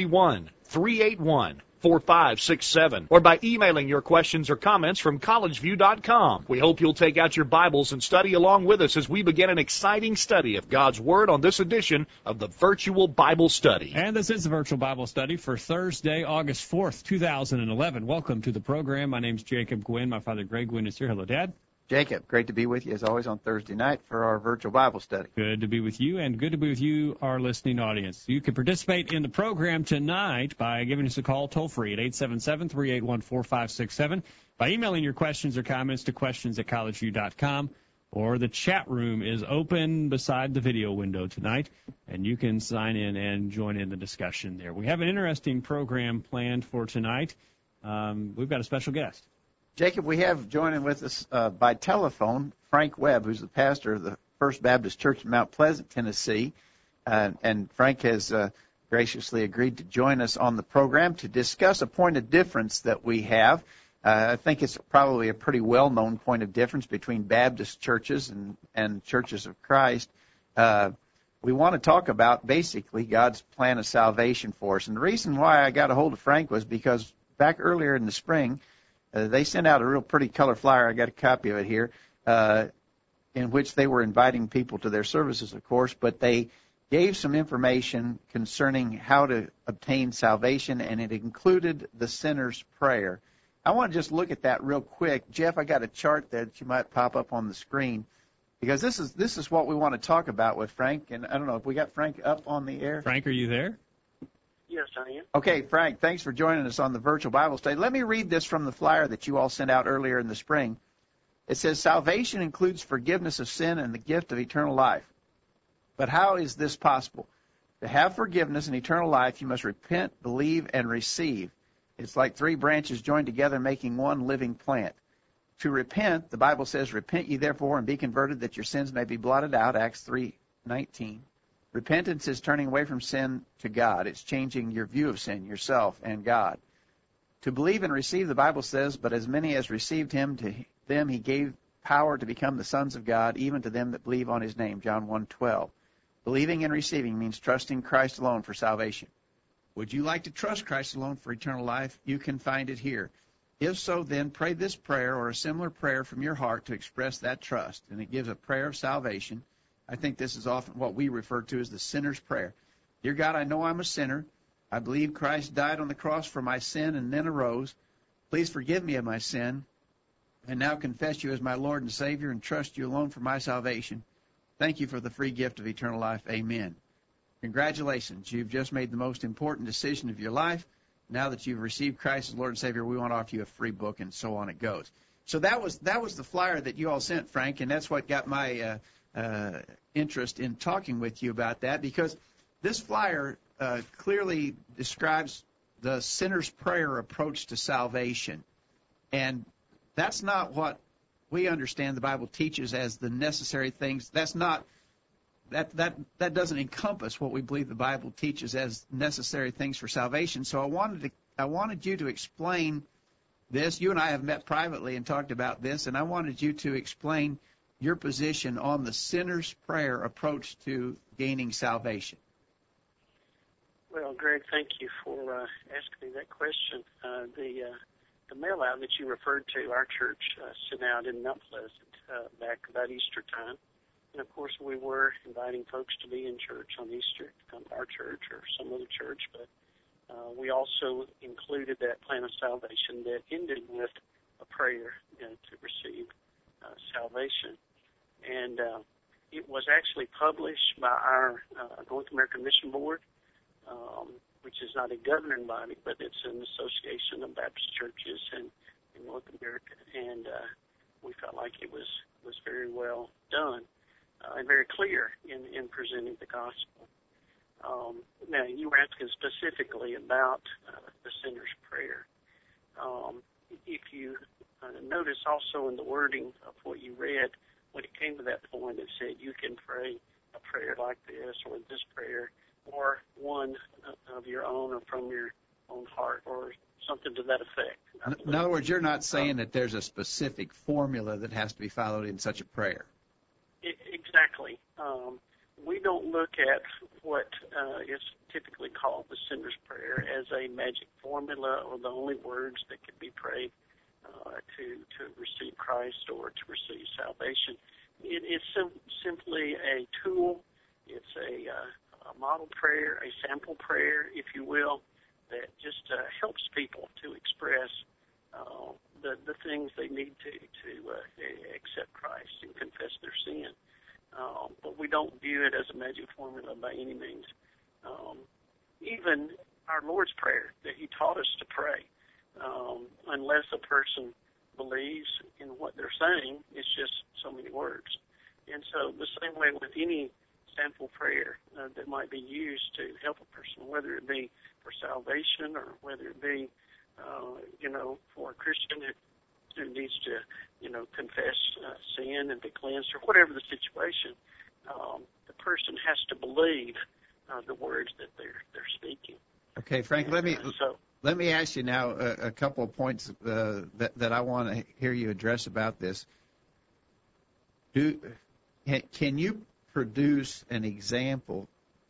331 381 4567 or by emailing your questions or comments from collegeview.com. We hope you'll take out your Bibles and study along with us as we begin an exciting study of God's Word on this edition of the Virtual Bible Study. And this is the Virtual Bible Study for Thursday, August 4th, 2011. Welcome to the program. My name is Jacob Gwin. My father, Greg Gwin, is here. Hello, Dad. Jacob, great to be with you as always on Thursday night for our virtual Bible study. Good to be with you and good to be with you, our listening audience. You can participate in the program tonight by giving us a call toll free at 877-381-4567, by emailing your questions or comments to questions at collegeview.com, or the chat room is open beside the video window tonight, and you can sign in and join in the discussion there. We have an interesting program planned for tonight. Um, we've got a special guest. Jacob, we have joining with us uh, by telephone Frank Webb, who's the pastor of the First Baptist Church in Mount Pleasant, Tennessee. Uh, and Frank has uh, graciously agreed to join us on the program to discuss a point of difference that we have. Uh, I think it's probably a pretty well-known point of difference between Baptist churches and, and churches of Christ. Uh, we want to talk about basically God's plan of salvation for us. And the reason why I got a hold of Frank was because back earlier in the spring, uh, they sent out a real pretty color flyer. I got a copy of it here, uh, in which they were inviting people to their services, of course, but they gave some information concerning how to obtain salvation, and it included the sinner's prayer. I want to just look at that real quick. Jeff, I got a chart that you might pop up on the screen because this is this is what we want to talk about with Frank. And I don't know if we got Frank up on the air. Frank, are you there? Yes, I am. Okay, Frank, thanks for joining us on the virtual Bible study. Let me read this from the flyer that you all sent out earlier in the spring. It says, Salvation includes forgiveness of sin and the gift of eternal life. But how is this possible? To have forgiveness and eternal life, you must repent, believe, and receive. It's like three branches joined together making one living plant. To repent, the Bible says, Repent ye therefore and be converted that your sins may be blotted out, Acts 3:19. Repentance is turning away from sin to God. It's changing your view of sin, yourself, and God. To believe and receive, the Bible says, but as many as received him, to them he gave power to become the sons of God, even to them that believe on his name. John 1:12. Believing and receiving means trusting Christ alone for salvation. Would you like to trust Christ alone for eternal life? You can find it here. If so, then pray this prayer or a similar prayer from your heart to express that trust. And it gives a prayer of salvation. I think this is often what we refer to as the sinner's prayer. Dear God, I know I'm a sinner. I believe Christ died on the cross for my sin and then arose. Please forgive me of my sin. I now confess you as my Lord and Savior and trust you alone for my salvation. Thank you for the free gift of eternal life. Amen. Congratulations. You've just made the most important decision of your life. Now that you've received Christ as Lord and Savior, we want to offer you a free book, and so on it goes. So that was that was the flyer that you all sent, Frank, and that's what got my uh, uh, interest in talking with you about that because this flyer uh, clearly describes the sinner's prayer approach to salvation. And that's not what we understand the Bible teaches as the necessary things. That's not that that that doesn't encompass what we believe the Bible teaches as necessary things for salvation. So I wanted to I wanted you to explain this. You and I have met privately and talked about this, and I wanted you to explain your position on the sinner's prayer approach to gaining salvation. Well, Greg, thank you for uh, asking me that question. Uh, the uh, the mail out that you referred to, our church uh, sent out in Mount Pleasant uh, back about Easter time, and of course we were inviting folks to be in church on Easter, to come to our church or some other church, but uh, we also included that plan of salvation that ended with a prayer you know, to receive uh, salvation and uh, it was actually published by our uh, North American Mission Board, um, which is not a governing body, but it's an association of Baptist churches in, in North America, and uh, we felt like it was was very well done uh, and very clear in in presenting the gospel. Um, now, you were asking specifically about uh, the sinner's prayer. Um, if you uh, notice also in the wording of what you read, when it came to that point, it said you can pray a prayer like this or this prayer or one of your own or from your own heart or something to that effect. In other words, you're not saying that there's a specific formula that has to be followed in such a prayer. Exactly. Um, we don't look at what uh, is typically called the sinner's prayer as a magic formula or the only words that can be prayed uh, to to receive Christ or to receive salvation. It's sim- simply a tool. It's a, uh, a model prayer, a sample prayer, if you will, that just uh, helps people to express uh, the the things they need to to uh, accept Christ and confess their sin. Um, but we don't view it as a magic formula by any means. Um, even our Lord's Prayer that He taught us to pray, um, unless a person believes in what they're saying, it's just so many words. And so, the same way with any sample prayer uh, that might be used to help a person, whether it be for salvation or whether it be, uh, you know, for a Christian who who needs to, you know, confess uh, sin and be cleansed, or whatever the situation, um, the person has to believe uh, the words that they're they're speaking. Okay, Frank. Let me so, let me ask you now a, a couple of points uh, that that I want to hear you address about this. Do can you produce an example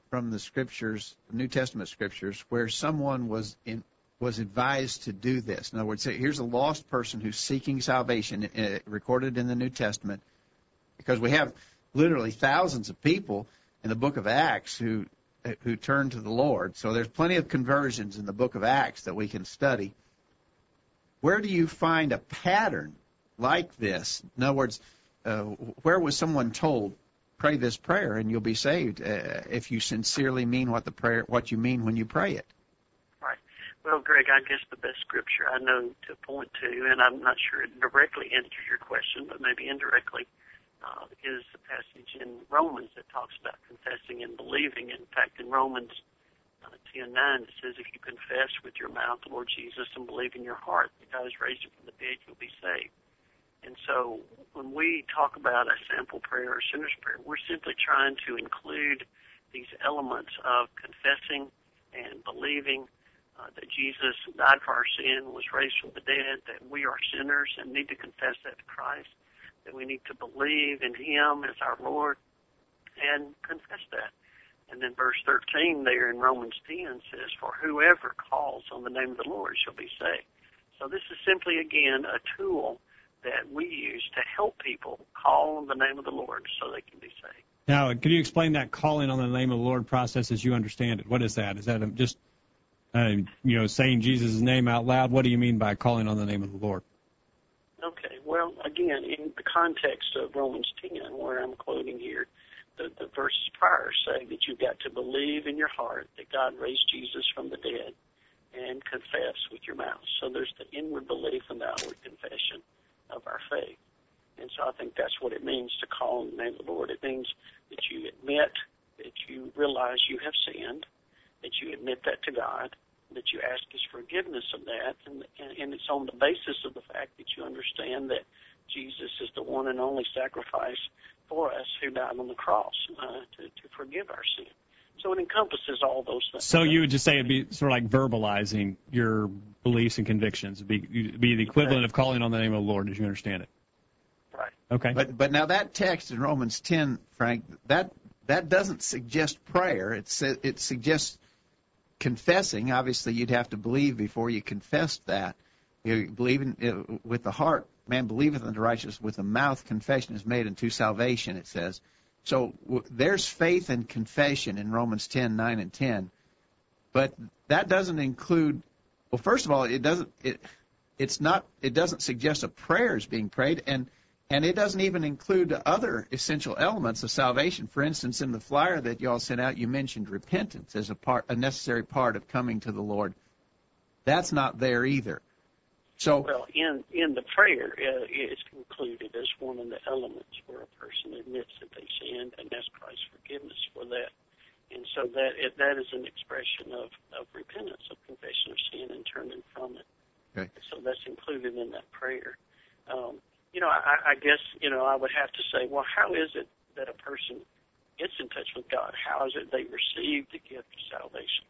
from the scriptures, New Testament scriptures, where someone was in was advised to do this. In other words, here's a lost person who's seeking salvation, uh, recorded in the New Testament, because we have literally thousands of people in the book of Acts who who turn to the Lord. So there's plenty of conversions in the book of Acts that we can study. Where do you find a pattern like this? In other words, uh, where was someone told, pray this prayer and you'll be saved uh, if you sincerely mean what the prayer, what you mean when you pray it? Right. Well, Greg, I guess the best scripture I know to point to, and I'm not sure it directly answers your question, but maybe indirectly, uh, is the passage in Romans that talks about confessing and believing. In fact, in Romans uh, 10:9, it says, "If you confess with your mouth the Lord Jesus and believe in your heart that God has raised him from the dead, you'll be saved." And so, when we talk about a sample prayer or sinner's prayer, we're simply trying to include these elements of confessing and believing uh, that Jesus died for our sin, was raised from the dead, that we are sinners and need to confess that to Christ, that we need to believe in Him as our Lord and confess that. And then verse 13 there in Romans 10 says, For whoever calls on the name of the Lord shall be saved. So this is simply, again, a tool that we use to help people call on the name of the Lord so they can be saved. Now, can you explain that calling on the name of the Lord process as you understand it? What is that? Is that just uh, you know, saying Jesus' name out loud. What do you mean by calling on the name of the Lord? Okay. Well, again, in the context of Romans 10, where I'm quoting here, the, the verses prior say that you've got to believe in your heart that God raised Jesus from the dead and confess with your mouth. So there's the inward belief and the outward confession of our faith. And so I think that's what it means to call on the name of the Lord. It means that you admit that you realize you have sinned, that you admit that to God, that you ask His forgiveness of that, and, and it's on the basis of the fact that you understand that Jesus is the one and only sacrifice for us who died on the cross uh, to, to forgive our sin. So it encompasses all those things. So you would just say it'd be sort of like verbalizing your beliefs and convictions. It'd be, it'd be the equivalent of calling on the name of the Lord, as you understand it. Right. Okay. But but now that text in Romans 10, Frank, that that doesn't suggest prayer. It says it suggests confessing, obviously you'd have to believe before you confessed that. You believe in, with the heart, man believeth unto righteousness, with the mouth confession is made unto salvation, it says. So w- there's faith and confession in Romans 10, 9 and 10. But that doesn't include, well, first of all, it doesn't, it, it's not, it doesn't suggest a prayer is being prayed, and and it doesn't even include other essential elements of salvation. For instance, in the flyer that y'all sent out, you mentioned repentance as a part, a necessary part of coming to the Lord. That's not there either. So, well, in in the prayer, uh, it's included as one of the elements where a person admits that they sinned and asks Christ's forgiveness for that. And so that it, that is an expression of, of repentance, of confession of sin and turning from it. Okay. So that's included in that prayer. Um, you know, I, I guess, you know, I would have to say, well, how is it that a person gets in touch with God? How is it they receive the gift of salvation?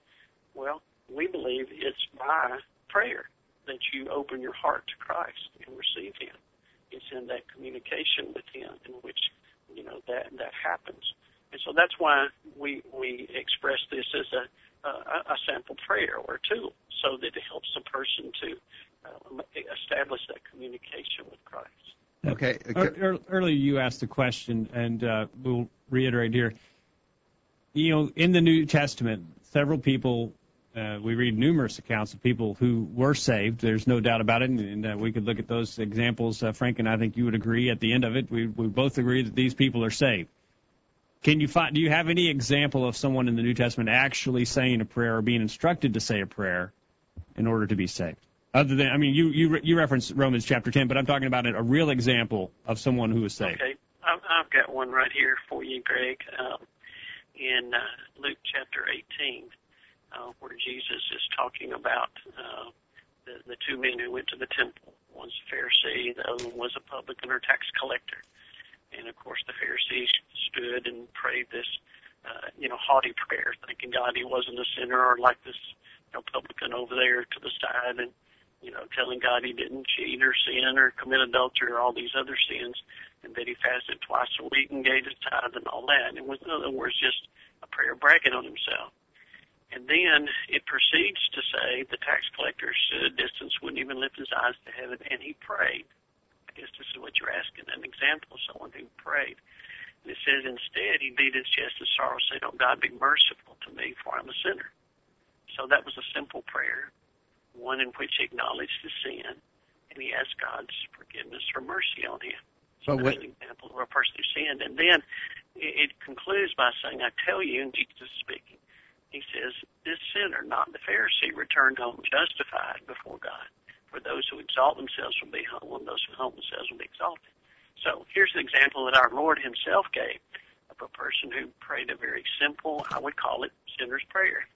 Well, we believe it's by prayer that you open your heart to Christ and receive Him. It's in that communication with Him in which you know that that happens, and so that's why we we express this as a a, a sample prayer or tool, so that it helps the person to establish that communication with Christ. Okay. Earlier, you asked a question, and uh, we'll reiterate here. You know, in the New Testament, several people uh, we read numerous accounts of people who were saved. There's no doubt about it, and, and uh, we could look at those examples. Uh, Frank and I think you would agree. At the end of it, we we both agree that these people are saved. Can you find? Do you have any example of someone in the New Testament actually saying a prayer or being instructed to say a prayer in order to be saved? Other than, I mean, you you you reference Romans chapter 10, but I'm talking about a real example of someone who was saved. Okay, I've, I've got one right here for you, Greg. Um, in uh, Luke chapter 18 uh, where Jesus is talking about uh, the, the two men who went to the temple. One's a Pharisee, the other one was a publican or tax collector. And of course, the Pharisee stood and prayed this, uh, you know, haughty prayer, thanking God he wasn't a sinner or like this you know, publican over there to the side, and you know, telling God he didn't cheat or sin or commit adultery or all these other sins, and that he fasted twice a week and gave his tithe and all that. And it was, in other words, just a prayer bragging on himself. And then it proceeds to say the tax collector stood a distance, wouldn't even lift his eyes to heaven, and he prayed. I guess this is what you're asking, an example of someone who prayed. And it says instead he beat his chest in sorrow, saying, Oh God, be merciful to me, for I'm a sinner. So that was a simple prayer, one in which he acknowledged his sin, and he asked God's forgiveness or mercy on him. So but that's an example of a person who sinned. And then it, it concludes by saying, I tell you, and Jesus is speaking, he says, This sinner, not the Pharisee, returned home justified before God. For those who exalt themselves will be humble, and those who humble themselves will be exalted. So here's an example that our Lord Himself gave of a person who prayed a very simple, I would call it sinner's prayer,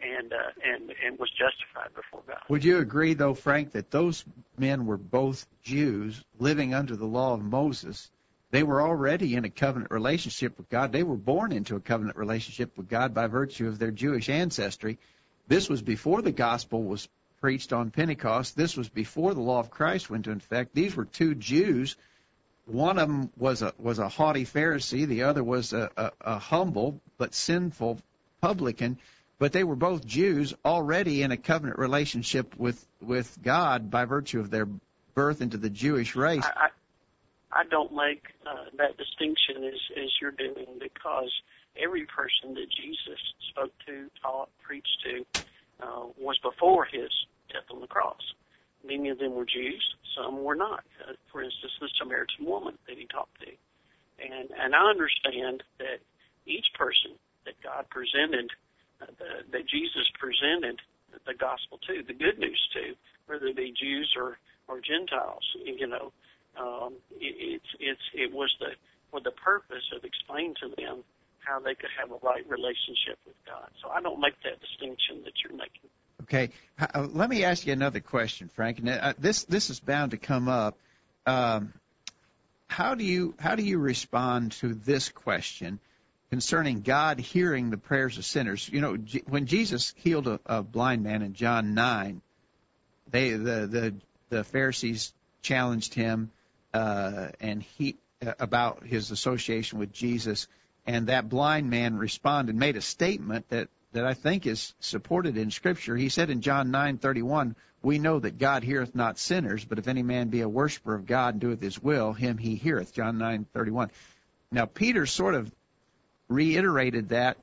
and uh, and and was justified before God. Would you agree, though, Frank, that those men were both Jews living under the law of Moses? They were already in a covenant relationship with God. They were born into a covenant relationship with God by virtue of their Jewish ancestry. This was before the gospel was preached on Pentecost. This was before the law of Christ went into effect. These were two Jews. One of them was a was a haughty Pharisee. The other was a, a, a humble but sinful publican. But they were both Jews already in a covenant relationship with with God by virtue of their birth into the Jewish race. I, I I don't make uh, that distinction as, as you're doing because every person that Jesus spoke to, taught, preached to uh, was before his death on the cross. Many of them were Jews, some were not. Uh, for instance, the Samaritan woman that he talked to. And, and I understand that each person that God presented, uh, the, that Jesus presented the gospel to, the good news to, whether they be Jews or, or Gentiles, you know, um, it, it's it's it was the for the purpose of explaining to them how they could have a right relationship with God. So I don't make that distinction that you're making. Okay, uh, let me ask you another question, Frank. And uh, this this is bound to come up. Um, how do you how do you respond to this question concerning God hearing the prayers of sinners? You know, when Jesus healed a, a blind man in John nine, they the the the Pharisees challenged him uh, and he uh, about his association with Jesus, and that blind man responded, made a statement that that I think is supported in Scripture. He said in John nine thirty one, "We know that God heareth not sinners, but if any man be a worshiper of God and doeth His will, him He heareth." John nine thirty one. Now Peter sort of reiterated that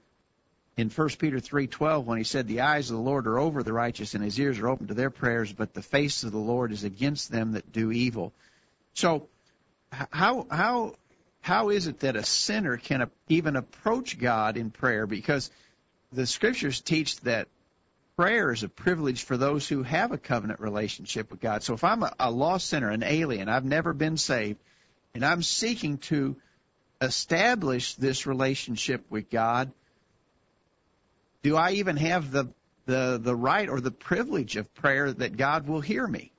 in 1 Peter 3:12 when he said the eyes of the Lord are over the righteous and his ears are open to their prayers but the face of the Lord is against them that do evil. So, how how how is it that a sinner can even approach God in prayer? Because the scriptures teach that prayer is a privilege for those who have a covenant relationship with God. So if I'm a, a lost sinner, an alien, I've never been saved, and I'm seeking to establish this relationship with God, do I even have the the the right or the privilege of prayer that God will hear me?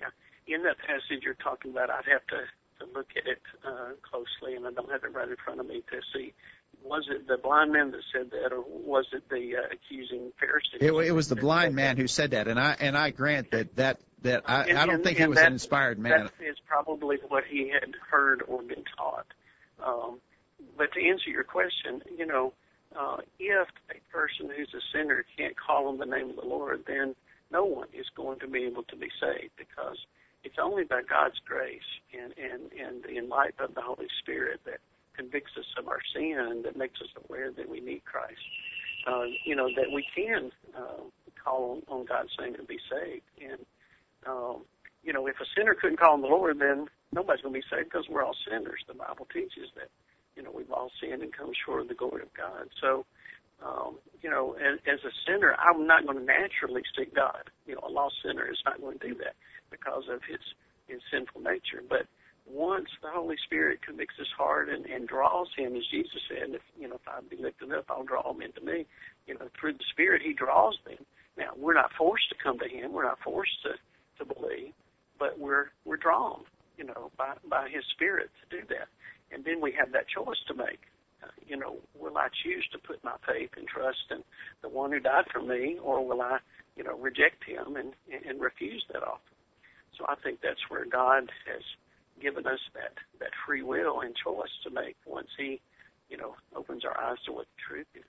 Yeah, in that passage you're talking about, I'd have to to look at it uh, closely, and I don't have it right in front of me to see. Was it the blind man that said that, or was it the uh, accusing Pharisee? It, it was the blind man who said that, and I and I grant that that that I, And- I don't and- think he was an inspired man. That is probably what he had heard or been taught. Um, but to answer your question, you know, uh, if a person who's a sinner can't call on the name of the Lord, then no one is going to be able to be saved because it's only by God's grace and, and, and the light of the Holy Spirit that convicts us of our sin, that makes us aware that we need Christ. Uh, you know, that we can uh, call on, on God's name and be saved. And um, you know, if a sinner couldn't call on the Lord, then nobody's going to be saved because we're all sinners. The Bible teaches that, you know, we've all sinned and come short of the glory of God. So, um, you know, as, as a sinner, I'm not going to naturally seek God. You know, a lost sinner is not going to do that because of his his sinful nature. But once the Holy Spirit convicts his heart and, and draws him, as Jesus said, if you know, if I be lifted up, I'll draw him into me. You know, through the Spirit, he draws them. Now, we're not forced to come to him. We're not forced to to believe, but we're we're drawn, you know, by by His Spirit to do that, and then we have that choice to make. Uh, you know, will I choose to put my faith and trust in the one who died for me, or will I, you know, reject Him and and refuse that offer? So I think that's where God has given us that that free will and choice to make once He, you know, opens our eyes to what the truth is.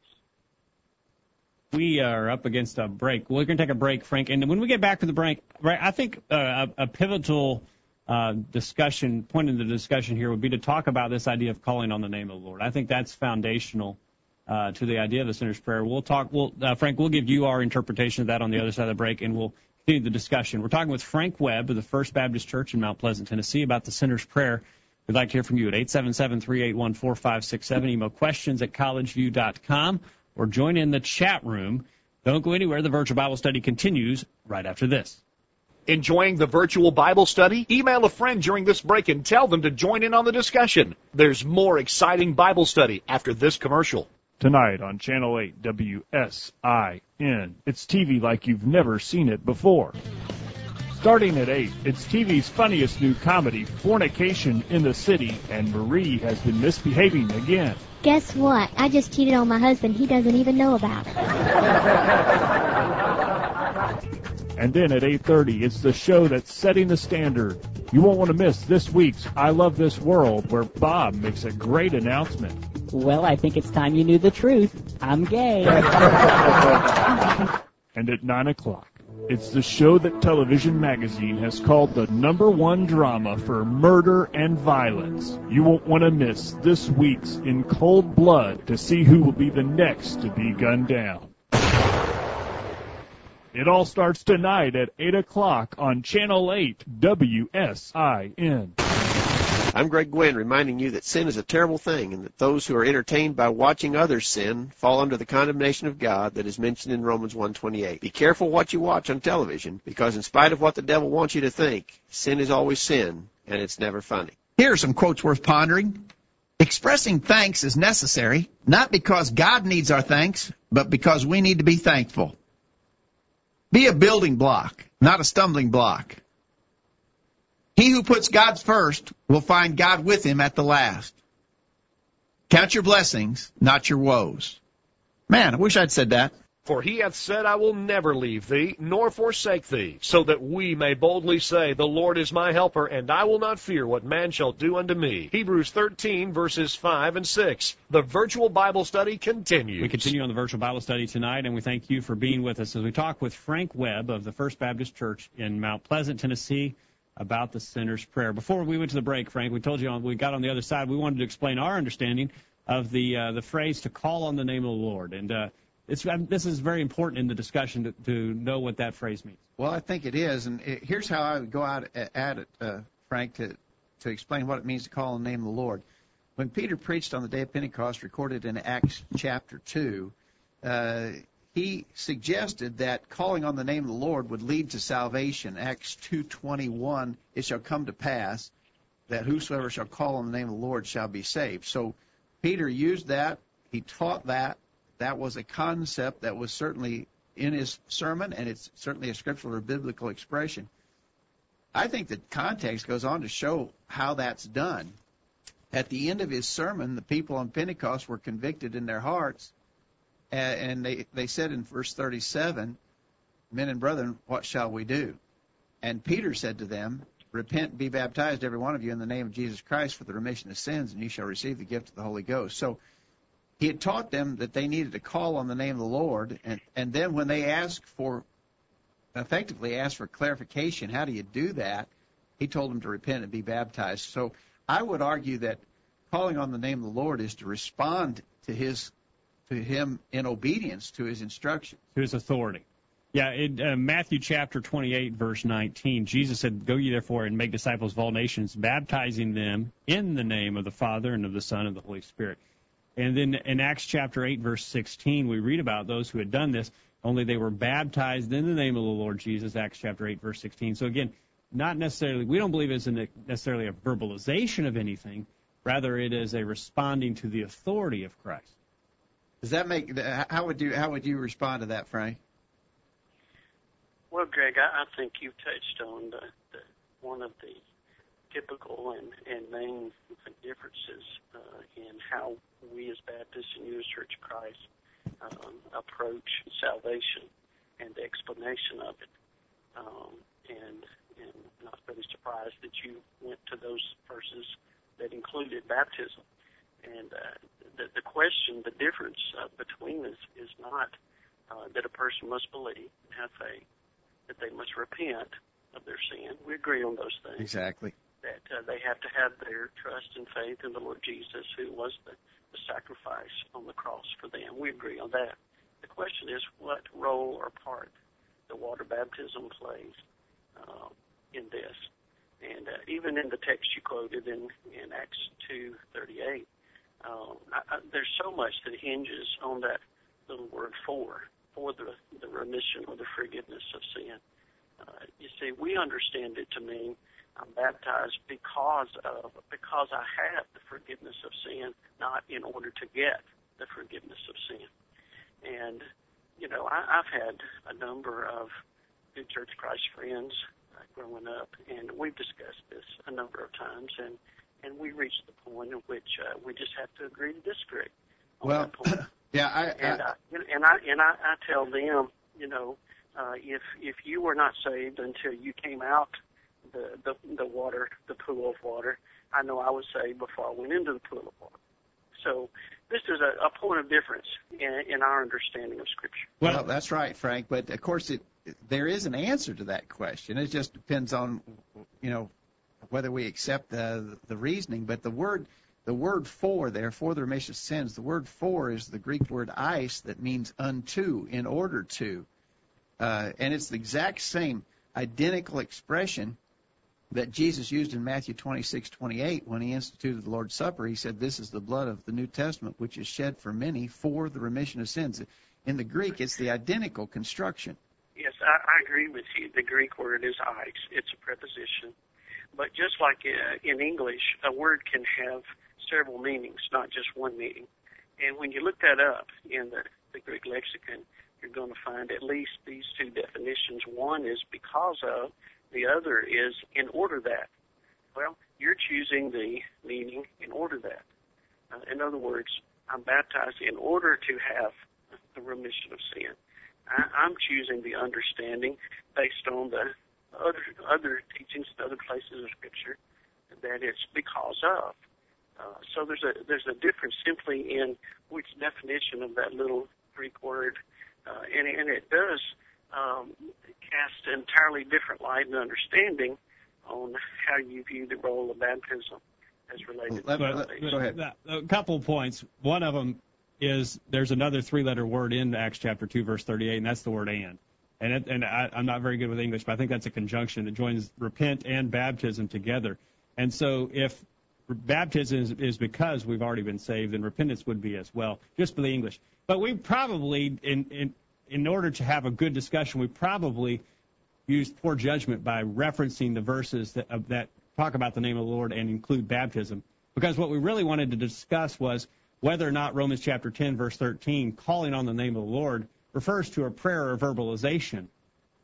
We are up against a break. We're going to take a break, Frank, and when we get back to the break, right, I think uh, a, a pivotal uh, discussion point in the discussion here would be to talk about this idea of calling on the name of the Lord. I think that's foundational uh, to the idea of the sinner's prayer. We'll talk. We'll, uh, Frank, we'll give you our interpretation of that on the other side of the break, and we'll continue the discussion. We're talking with Frank Webb of the First Baptist Church in Mount Pleasant, Tennessee, about the sinner's prayer. We'd like to hear from you at 877-381-4567. Email questions at collegeview.com or join in the chat room. Don't go anywhere. The virtual Bible study continues right after this. Enjoying the virtual Bible study? Email a friend during this break and tell them to join in on the discussion. There's more exciting Bible study after this commercial. Tonight on Channel 8 WSIN. It's TV like you've never seen it before. Starting at 8, it's TV's funniest new comedy, Fornication in the City, and Marie has been misbehaving again. Guess what? I just cheated on my husband. He doesn't even know about it. And then at 8:30, it's the show that's setting the standard. You won't want to miss this week's I Love This World where Bob makes a great announcement. Well, I think it's time you knew the truth. I'm gay. And at 9 o'clock, it's the show that Television Magazine has called the number one drama for murder and violence. You won't want to miss this week's In Cold Blood to see who will be the next to be gunned down. It all starts tonight at 8 o'clock on Channel 8 WSIN. I'm Greg Gwin reminding you that sin is a terrible thing and that those who are entertained by watching others sin fall under the condemnation of God that is mentioned in Romans 1:28. Be careful what you watch on television because in spite of what the devil wants you to think, sin is always sin and it's never funny. Here are some quotes worth pondering. Expressing thanks is necessary, not because God needs our thanks, but because we need to be thankful. Be a building block, not a stumbling block. He who puts God first will find God with him at the last. Count your blessings, not your woes. Man, I wish I'd said that. For he hath said, I will never leave thee, nor forsake thee, so that we may boldly say, The Lord is my helper, and I will not fear what man shall do unto me. Hebrews 13, verses 5 and 6. The virtual Bible study continues. We continue on the virtual Bible study tonight, and we thank you for being with us as we talk with Frank Webb of the First Baptist Church in Mount Pleasant, Tennessee, about the sinner's prayer. Before we went to the break, Frank, we told you on, we got on the other side, we wanted to explain our understanding of the uh, the phrase to call on the name of the Lord, and uh, it's um, this is very important in the discussion to, to know what that phrase means. Well, I think it is, and it, here's how I would go out at at it, uh, Frank, to to explain what it means to call on the name of the Lord. When Peter preached on the day of Pentecost, recorded in Acts chapter two, uh, he suggested that calling on the name of the Lord would lead to salvation. Acts two twenty one, it shall come to pass that whosoever shall call on the name of the Lord shall be saved. So Peter used that. He taught that that was a concept that was certainly in his sermon, and it's certainly a scriptural or biblical expression. I think the context goes on to show how that's done. At the end of his sermon, the people on Pentecost were convicted in their hearts, and they, they said in verse 37, Men and brethren, what shall we do? And Peter said to them, Repent, be baptized, every one of you, in the name of Jesus Christ for the remission of sins, and you shall receive the gift of the Holy Ghost. So he had taught them that they needed to call on the name of the Lord, and, and then when they asked for, effectively asked for clarification, how do you do that? He told them to repent and be baptized. So I would argue that calling on the name of the Lord is to respond to his to him in obedience to his instructions. To his authority. Yeah, in uh, Matthew chapter 28, verse 19, Jesus said, Go ye therefore and make disciples of all nations, baptizing them in the name of the Father and of the Son and the Holy Spirit. And then in Acts chapter 8, verse 16, we read about those who had done this, only they were baptized in the name of the Lord Jesus, Acts chapter 8, verse 16. So again, not necessarily, we don't believe it's necessarily a verbalization of anything, rather it is a responding to the authority of Christ. Does that make, how would you, how would you respond to that, Frank? Well, Greg, I, think you touched on the, the one of the typical and, and main differences uh, in how we as Baptists and as Church of Christ um, approach salvation and the explanation of it. Um, and and not really surprised that you went to those verses that included baptism. And uh, the, the question, the difference uh, between us is not uh, that a person must believe and have faith that they must repent of their sin. We agree on those things. Exactly. That uh, they have to have their trust and faith in the Lord Jesus, who was the, the sacrifice on the cross for them. We agree on that. The question is what role or part the water baptism plays uh, in this. And uh, even in the text you quoted in, in Acts 2.38, um, I, I, there's so much that hinges on that little word for for the, the remission or the forgiveness of sin. Uh, you see, we understand it to mean I'm baptized because of because I have the forgiveness of sin, not in order to get the forgiveness of sin. And you know, I, I've had a number of good Church Christ friends uh, growing up, and we've discussed this a number of times, and and we reached the point in which uh, we just have to agree to disagree. well, Yeah, I, and I, and I and I, I tell them, you know, uh, if if you were not saved until you came out the the the water, the pool of water, I know I was saved before I went into the pool of water. So this is a, a point of difference in, in our understanding of Scripture. Well, well, that's right, Frank. But of course, it there is an answer to that question. It just depends on, you know, whether we accept the the reasoning. But the word the word for there, for the remission of sins, the word for is the Greek word eis that means unto, in order to. Uh, and it's the exact same identical expression that Jesus used in Matthew 26:28 when he instituted the Lord's Supper. He said, This is the blood of the New Testament, which is shed for many for the remission of sins. In the Greek, it's the identical construction. Yes, I, I agree with you. The Greek word is eis. It's a preposition. But just like uh, in English, a word can have several meanings, not just one meaning. And when you look that up in the, the Greek lexicon, you're going to find at least these two definitions. One is because of, the other is in order that. Well, you're choosing the meaning in order that. Uh, in other words, I'm baptized in order to have the remission of sin. I, I'm choosing the understanding based on the other other teachings, other places of Scripture, that it's because of. Uh, so there's a there's a difference simply in which definition of that little Greek word, uh, and and it does um, cast an entirely different light and understanding on how you view the role of baptism as related let, to let, Go ahead. A couple of points. One of them is there's another three-letter word in Acts chapter two, verse 38, and that's the word "and." And, it, and I, I'm not very good with English, but I think that's a conjunction that joins repent and baptism together. And so if baptism is, is because we've already been saved, and repentance would be as well, just for the English. But we probably, in, in, in order to have a good discussion, we probably used poor judgment by referencing the verses that, uh, that talk about the name of the Lord and include baptism. Because what we really wanted to discuss was whether or not Romans chapter 10, verse 13, calling on the name of the Lord, refers to a prayer or verbalization,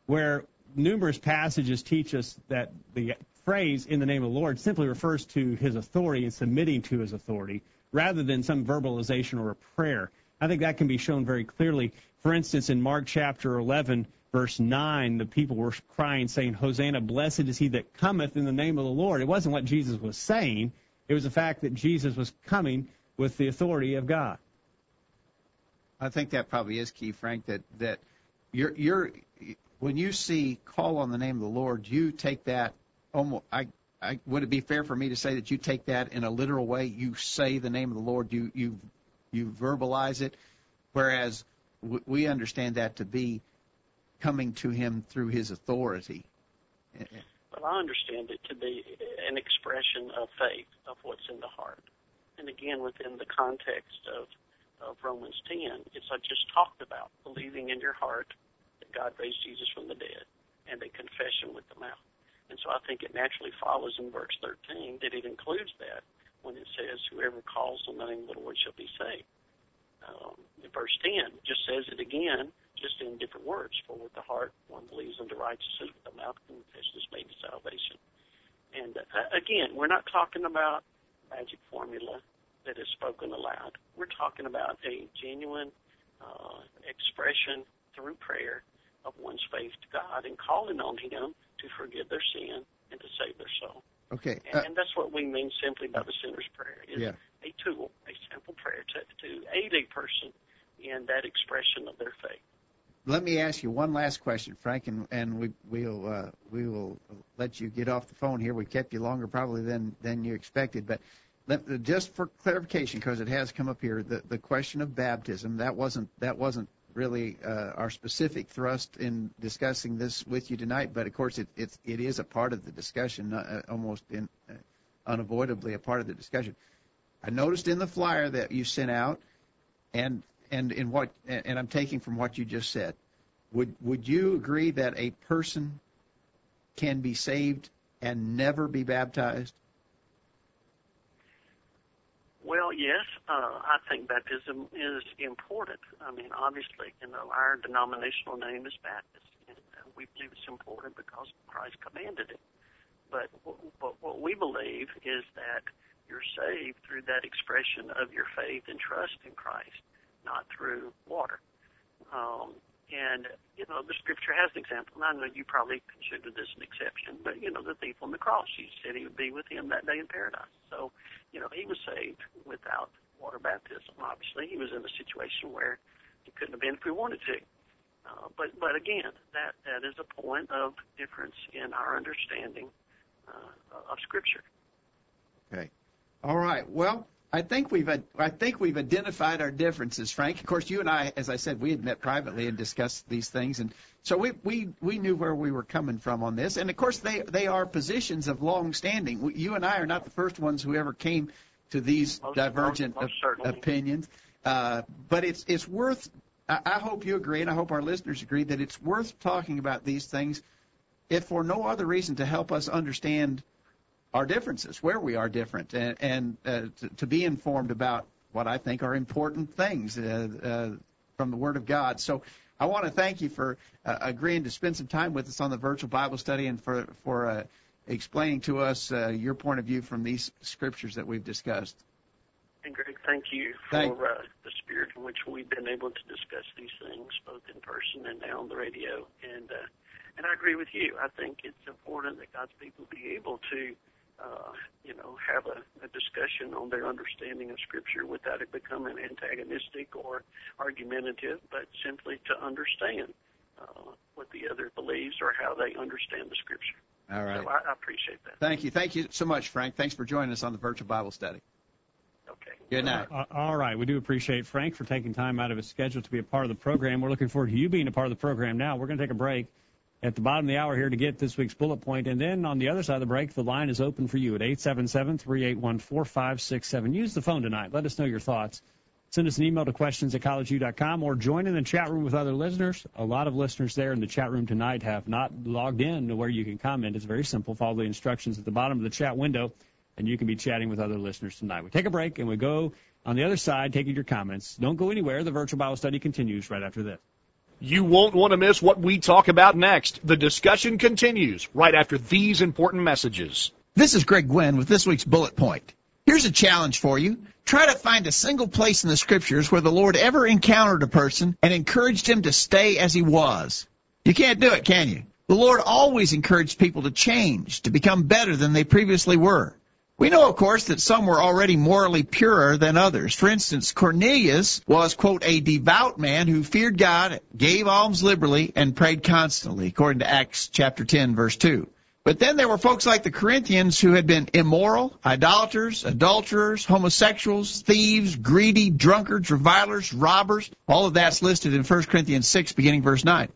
where numerous passages teach us that the phrase in the name of the Lord simply refers to his authority and submitting to his authority rather than some verbalization or a prayer. I think that can be shown very clearly. For instance, in Mark chapter 11, verse 9, the people were crying, saying, Hosanna, blessed is he that cometh in the name of the Lord. It wasn't what Jesus was saying, it was the fact that Jesus was coming with the authority of God. I think that probably is key, Frank. That that you're you're when you see call on the name of the Lord, you take that almost. I, I would it be fair for me to say that you take that in a literal way? You say the name of the Lord, you you you verbalize it, whereas we understand that to be coming to Him through His authority. Well, I understand it to be an expression of faith of what's in the heart, and again within the context of of Romans 10, it's I just talked about believing in your heart that God raised Jesus from the dead, and a confession with the mouth. And so I think it naturally follows in verse 13 that it includes that when it says, "Whoever calls on the name of the Lord shall be saved." Um, in verse 10 just says it again, just in different words. For with the heart one believes unto righteousness, with the mouth confession is made to salvation. And uh, again, we're not talking about magic formula that is spoken aloud. We're talking about a genuine uh, expression through prayer of one's faith to God and calling on Him to forgive their sin and to save their soul. Okay. Uh, and, and that's what we mean simply by the sinner's prayer. Is yeah. a tool, a simple prayer to, to aid a person in that expression of their faith. Let me ask you one last question, Frank, and, and we, we'll uh, we will let you get off the phone here. We kept you longer probably than than you expected, but just for clarification, because it has come up here, the, the question of baptism that wasn't that wasn't really uh, our specific thrust in discussing this with you tonight, but of course it it's, it is a part of the discussion, uh, almost in, uh, unavoidably a part of the discussion. I noticed in the flyer that you sent out, and and in what and I'm taking from what you just said, would would you agree that a person can be saved and never be baptized? Well, yes, uh, I think baptism is important. I mean, obviously, you know, our denominational name is Baptist, and uh, we believe it's important because Christ commanded it. But, but what we believe is that you're saved through that expression of your faith and trust in Christ, not through water. Um, and, you know, the scripture has an example. And I know you probably consider this an exception, but, you know, the thief on the cross, he said he would be with him that day in paradise. So, you know, he was saved without water baptism. Obviously, he was in a situation where he couldn't have been if he wanted to. Uh, but, but again, that, that is a point of difference in our understanding uh, of Scripture. Okay. All right. Well, I think we've I think we've identified our differences, Frank. Of course, you and I, as I said, we had met privately and discussed these things, and so we we we knew where we were coming from on this. And of course, they they are positions of long standing. You and I are not the first ones who ever came to these most, divergent most, most op- opinions. Uh, but it's it's worth. I, I hope you agree, and I hope our listeners agree that it's worth talking about these things, if for no other reason to help us understand our differences, where we are different, and, and uh, to, to be informed about what I think are important things uh, uh, from the Word of God. So I want to thank you for uh, agreeing to spend some time with us on the virtual Bible study and for for uh, explaining to us uh, your point of view from these scriptures that we've discussed. And Greg, thank you for Thank- uh, the spirit in which we've been able to discuss these things, both in person and now on the radio. And uh, and I agree with you. I think it's important that God's people be able to uh, you know, have a, a discussion on their understanding of Scripture without it becoming antagonistic or argumentative, but simply to understand uh, what the other believes or how they understand the Scripture. All right. So I, I appreciate that. Thank you. Thank you so much, Frank. Thanks for joining us on the virtual Bible study. Okay. Good night. Uh, all right. We do appreciate Frank for taking time out of his schedule to be a part of the program. We're looking forward to you being a part of the program now. We're going to take a break at the bottom of the hour here to get this week's bullet point. And then on the other side of the break, the line is open for you at 877-381-4567. Use the phone tonight. Let us know your thoughts. Send us an email to questions at collegeview.com or join in the chat room with other listeners. A lot of listeners there in the chat room tonight have not logged in to where you can comment. It's very simple. Follow the instructions at the bottom of the chat window, and you can be chatting with other listeners tonight. We take a break and we go On the other side, taking your comments. Don't go anywhere. The virtual Bible study continues right after this. You won't want to miss what we talk about next. The discussion continues right after these important messages. This is Greg Gwin with this week's bullet point. Here's a challenge for you. Try to find a single place in the scriptures where the Lord ever encountered a person and encouraged him to stay as he was. You can't do it, can you? The Lord always encouraged people to change, to become better than they previously were. We know, of course, that some were already morally purer than others. For instance, Cornelius was, quote, a devout man who feared God, gave alms liberally, and prayed constantly, according to Acts chapter 10, verse 2. But then there were folks like the Corinthians who had been immoral, idolaters, adulterers, homosexuals, thieves, greedy, drunkards, revilers, robbers. All of that's listed in 1 Corinthians 6, beginning verse 9.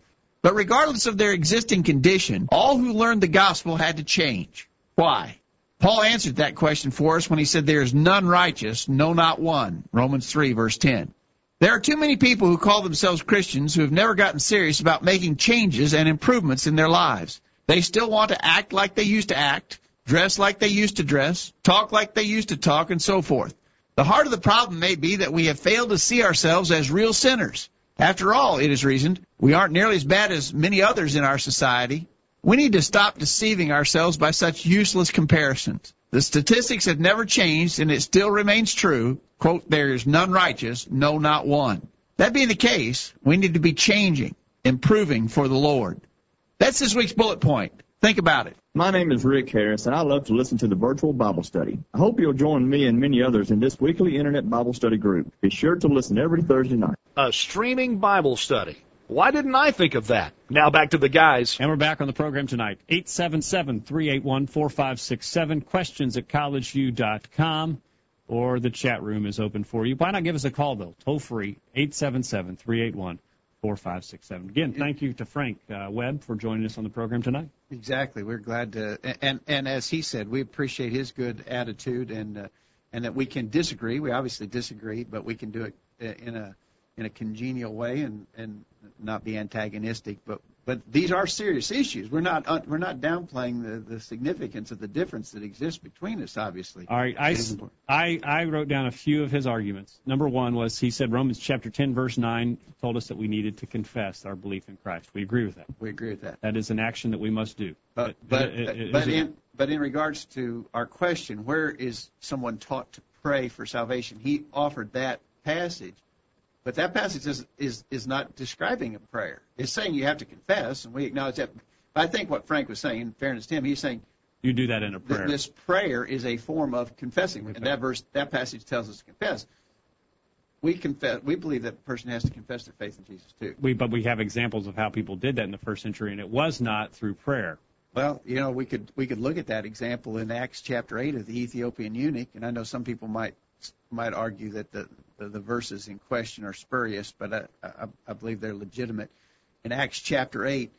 But regardless of their existing condition, all who learned the gospel had to change. Why? Paul answered that question for us when he said, There is none righteous, no, not one. Romans 3, verse 10. There are too many people who call themselves Christians who have never gotten serious about making changes and improvements in their lives. They still want to act like they used to act, dress like they used to dress, talk like they used to talk, and so forth. The heart of the problem may be that we have failed to see ourselves as real sinners. After all, it is reasoned, we aren't nearly as bad as many others in our society. We need to stop deceiving ourselves by such useless comparisons. The statistics have never changed and it still remains true. Quote, there is none righteous, no, not one. That being the case, we need to be changing, improving for the Lord. That's this week's bullet point. Think about it. My name is Rick Harris, and I love to listen to the virtual Bible study. I hope you'll join me and many others in this weekly Internet Bible study group. Be sure to listen every Thursday night. A streaming Bible study. Why didn't I think of that? Now back to the guys. And we're back on the program tonight. 877-381-4567. Questions at collegeview.com or the chat room is open for you. Why not give us a call though? Toll free. 877-381-4567. Again, thank you to Frank uh, Webb for joining us on the program tonight. Exactly. We're glad to, and and as he said, we appreciate his good attitude and uh, and that we can disagree. We obviously disagree, but we can do it uh, in a in a congenial way and and not be antagonistic. But but these are serious issues. We're not uh, we're not downplaying the, the significance of the difference that exists between us. Obviously. All right. I, I I wrote down a few of his arguments. Number one was he said Romans chapter 10 verse 9 told us that we needed to confess our belief in Christ. We agree with that. We agree with that. That is an action that we must do. But but it, it, but in but in regards to our question, where is someone taught to pray for salvation? He offered that passage but that passage is, is, is not describing a prayer. It's saying you have to confess, and we acknowledge that. But I think what Frank was saying, in fairness to him, he's saying you do that in a prayer. This prayer is a form of confessing, and that verse, that passage tells us to confess. We confess. We believe that a person has to confess their faith in Jesus too. We, but we have examples of how people did that in the first century, and it was not through prayer. Well, you know, we could we could look at that example in Acts chapter eight of the Ethiopian eunuch, and I know some people might might argue that the verses in question are spurious, but I, believe they're legitimate. In Acts chapter 8,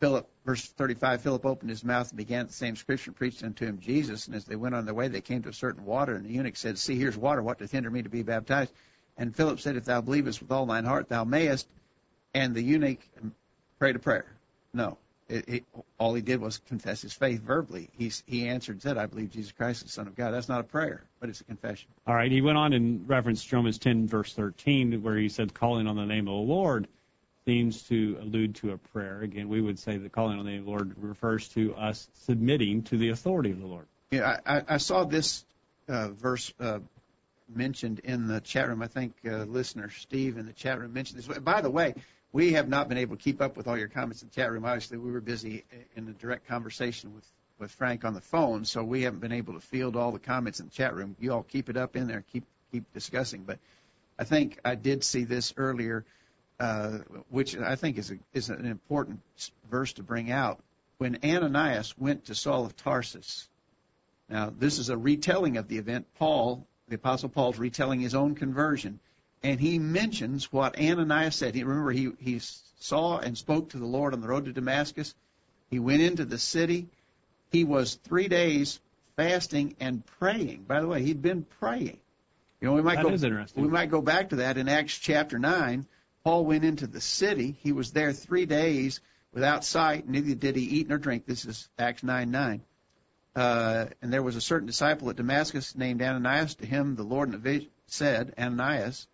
Philip, verse 35, Philip opened his mouth and began the same scripture and preached unto him Jesus. And as they went on their way, they came to a certain water, and the eunuch said, See, here's water. What doth hinder me to be baptized? And Philip said, If thou believest with all thine heart, thou mayest. And the eunuch prayed a prayer. No, all he did was confess his faith verbally. He answered and said, I believe Jesus Christ is the Son of God. That's not a prayer, but it's a confession. All right. He went on and referenced Romans 10, verse 13, where he said, calling on the name of the Lord seems to allude to a prayer. Again, we would say that calling on the name of the Lord refers to us submitting to the authority of the Lord. Yeah, I, I saw this uh, verse uh, mentioned in the chat room. I think uh, listener Steve in the chat room mentioned this. By the way, we have not been able to keep up with all your comments in the chat room. Obviously, we were busy in a direct conversation with, with Frank on the phone, so we haven't been able to field all the comments in the chat room. You all keep it up in there, keep keep discussing. But I think I did see this earlier, uh, which I think is a, is an important verse to bring out. When Ananias went to Saul of Tarsus, now this is a retelling of the event. Paul, the Apostle Paul's retelling his own conversion and he mentions what Ananias said. He, remember, he, he saw and spoke to the Lord on the road to Damascus. He went into the city. He was three days fasting and praying. By the way, he'd been praying. You know, we might that go. Is interesting. We might go back to that in Acts chapter nine. Paul went into the city. He was there three days without sight. Neither did he eat nor drink. This is Acts nine nine. Uh, and there was a certain disciple at Damascus named Ananias. To him, the Lord in a vision said, Ananias.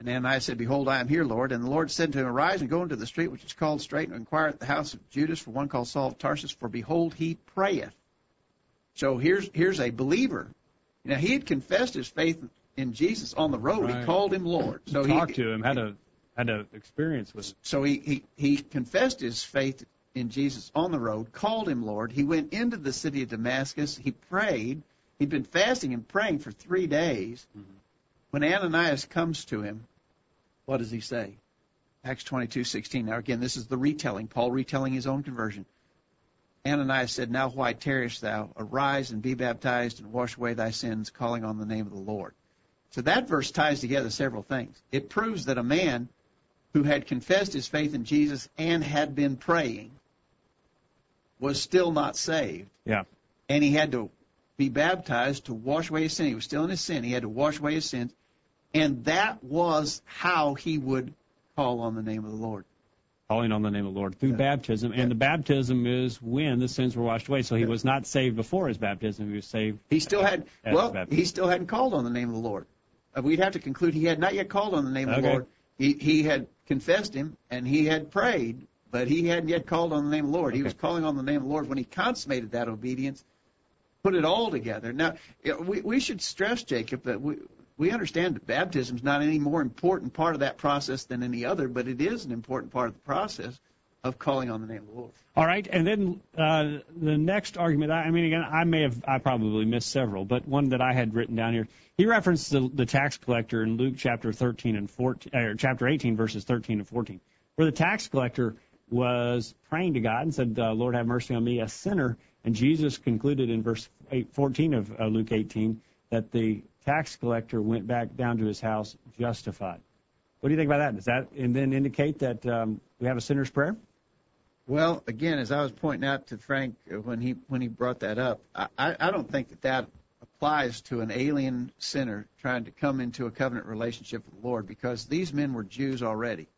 And Ananias said, Behold, I am here, Lord. And the Lord said to him, Arise and go into the street which is called Straight, and inquire at the house of Judas for one called Saul of Tarsus, for behold, he prayeth. So here's here's a believer. Now he had confessed his faith in Jesus on the road. Right. He called him Lord. So he Talked to him, had a had an experience with him. so he, he, he confessed his faith in Jesus on the road, called him Lord. He went into the city of Damascus. He prayed. He'd been fasting and praying for three days. Mm-hmm. When Ananias comes to him, what does he say? Acts 22:16. Now again, this is the retelling. Paul retelling his own conversion. Ananias said, Now why tarriest thou? Arise and be baptized and wash away thy sins, calling on the name of the Lord. So that verse ties together several things. It proves that a man who had confessed his faith in Jesus and had been praying was still not saved. Yeah. And he had to be baptized to wash away his sin. He was still in his sin. He had to wash away his sins. And that was how he would call on the name of the Lord. calling on the name of the Lord through baptism, and the baptism is when the sins were washed away. So he was not saved before his baptism; he was saved. He still had well he still hadn't called on the name of the Lord. Uh, we'd have to conclude he had not yet called on the name of the Lord. He he had confessed him and he had prayed, but he hadn't yet called on the name of the Lord. He was calling on the name of the Lord when he consummated that obedience, put it all together. Now we we should stress, Jacob, that we we understand that baptism is not any more important part of that process than any other, but it is an important part of the process of calling on the name of the Lord. All right, and then uh, the next argument. I mean, again, I may have, I probably missed several, but one that I had written down here. He referenced the, the tax collector in Luke chapter 13 and 14, or chapter 18 verses 13 and 14, where the tax collector was praying to God and said, uh, "Lord, have mercy on me, a sinner." And Jesus concluded in verse 8, 14 of uh, Luke 18 that the tax collector went back down to his house justified. What do you think about that? Does that and then indicate that um, we have a sinner's prayer? Well, again, as I was pointing out to Frank uh, when he when he brought that up, I, I I don't think that that applies to an alien sinner trying to come into a covenant relationship with the Lord because these men were Jews already.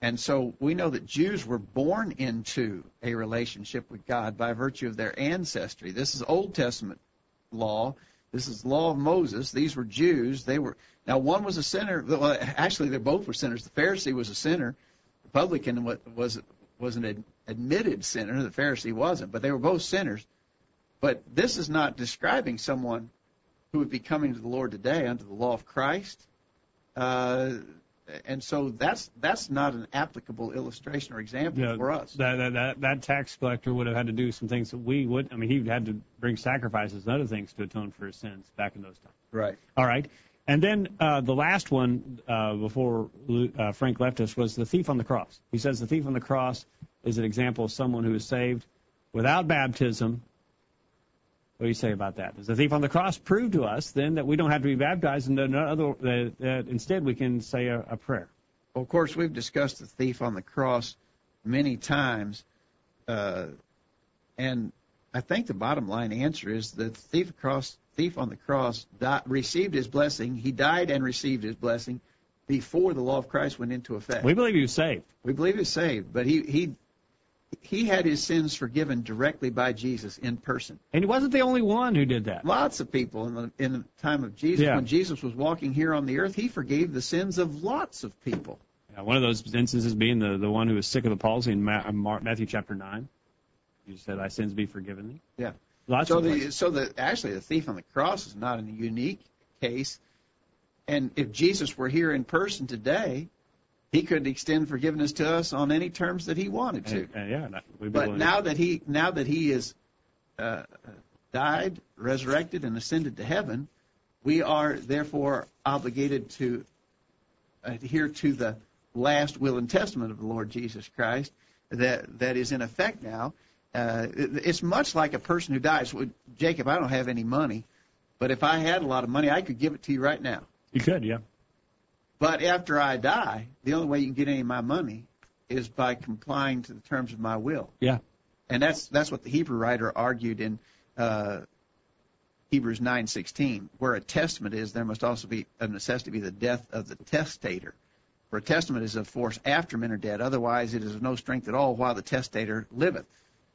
And so we know that Jews were born into a relationship with God by virtue of their ancestry. This is Old Testament law. This is the law of Moses. These were Jews. They were now one was a sinner. Well, actually, they both were sinners. The Pharisee was a sinner. The publican was was an ad- admitted sinner. The Pharisee wasn't, but they were both sinners. But this is not describing someone who would be coming to the Lord today under the law of Christ. Uh, and so that's that's not an applicable illustration or example Yeah, for us. That, that that that tax collector would have had to do some things that we would. I mean, he would had to bring sacrifices and other things to atone for his sins back in those times. Right. All right, and then uh, the last one uh, before uh, Frank left us was the thief on the cross. He says the thief on the cross is an example of someone who is saved without baptism. What do you say about that? Does the thief on the cross prove to us then that we don't have to be baptized, and that, other, that, that instead we can say a, a prayer? Well, of course, we've discussed the thief on the cross many times, uh, and I think the bottom line answer is that the thief across thief on the cross di- received his blessing. He died and received his blessing before the law of Christ went into effect. We believe he was saved. We believe he was saved, but he he he had his sins forgiven directly by Jesus in person. And he wasn't the only one who did that. Lots of people in the in the time of Jesus, Yeah. when Jesus was walking here on the earth, he forgave the sins of lots of people. Yeah, one of those instances being the, the one who was sick of the palsy in Ma- uh, Mar- Matthew chapter 9. You said, Thy sins be forgiven thee. Yeah. Lots so of the so the actually the thief on the cross is not a unique case. And if Jesus were here in person today, he could extend forgiveness to us on any terms that he wanted to. And- and yeah, But now that he now that he is uh, died, resurrected, and ascended to heaven, we are therefore obligated to adhere to the last will and testament of the Lord Jesus Christ that that is in effect now. Uh, it- it's much like a person who dies. Well, Jacob, I don't have any money, but if I had a lot of money, I could give it to you right now. You could, yeah. But after I die, the only way you can get any of my money is by complying to the terms of my will. Yeah. And that's that's what the Hebrew writer argued in uh, Hebrews 9:16, where a testament is, there must also be of necessity be the death of the testator. For a testament is of force after men are dead; otherwise, it is of no strength at all while the testator liveth.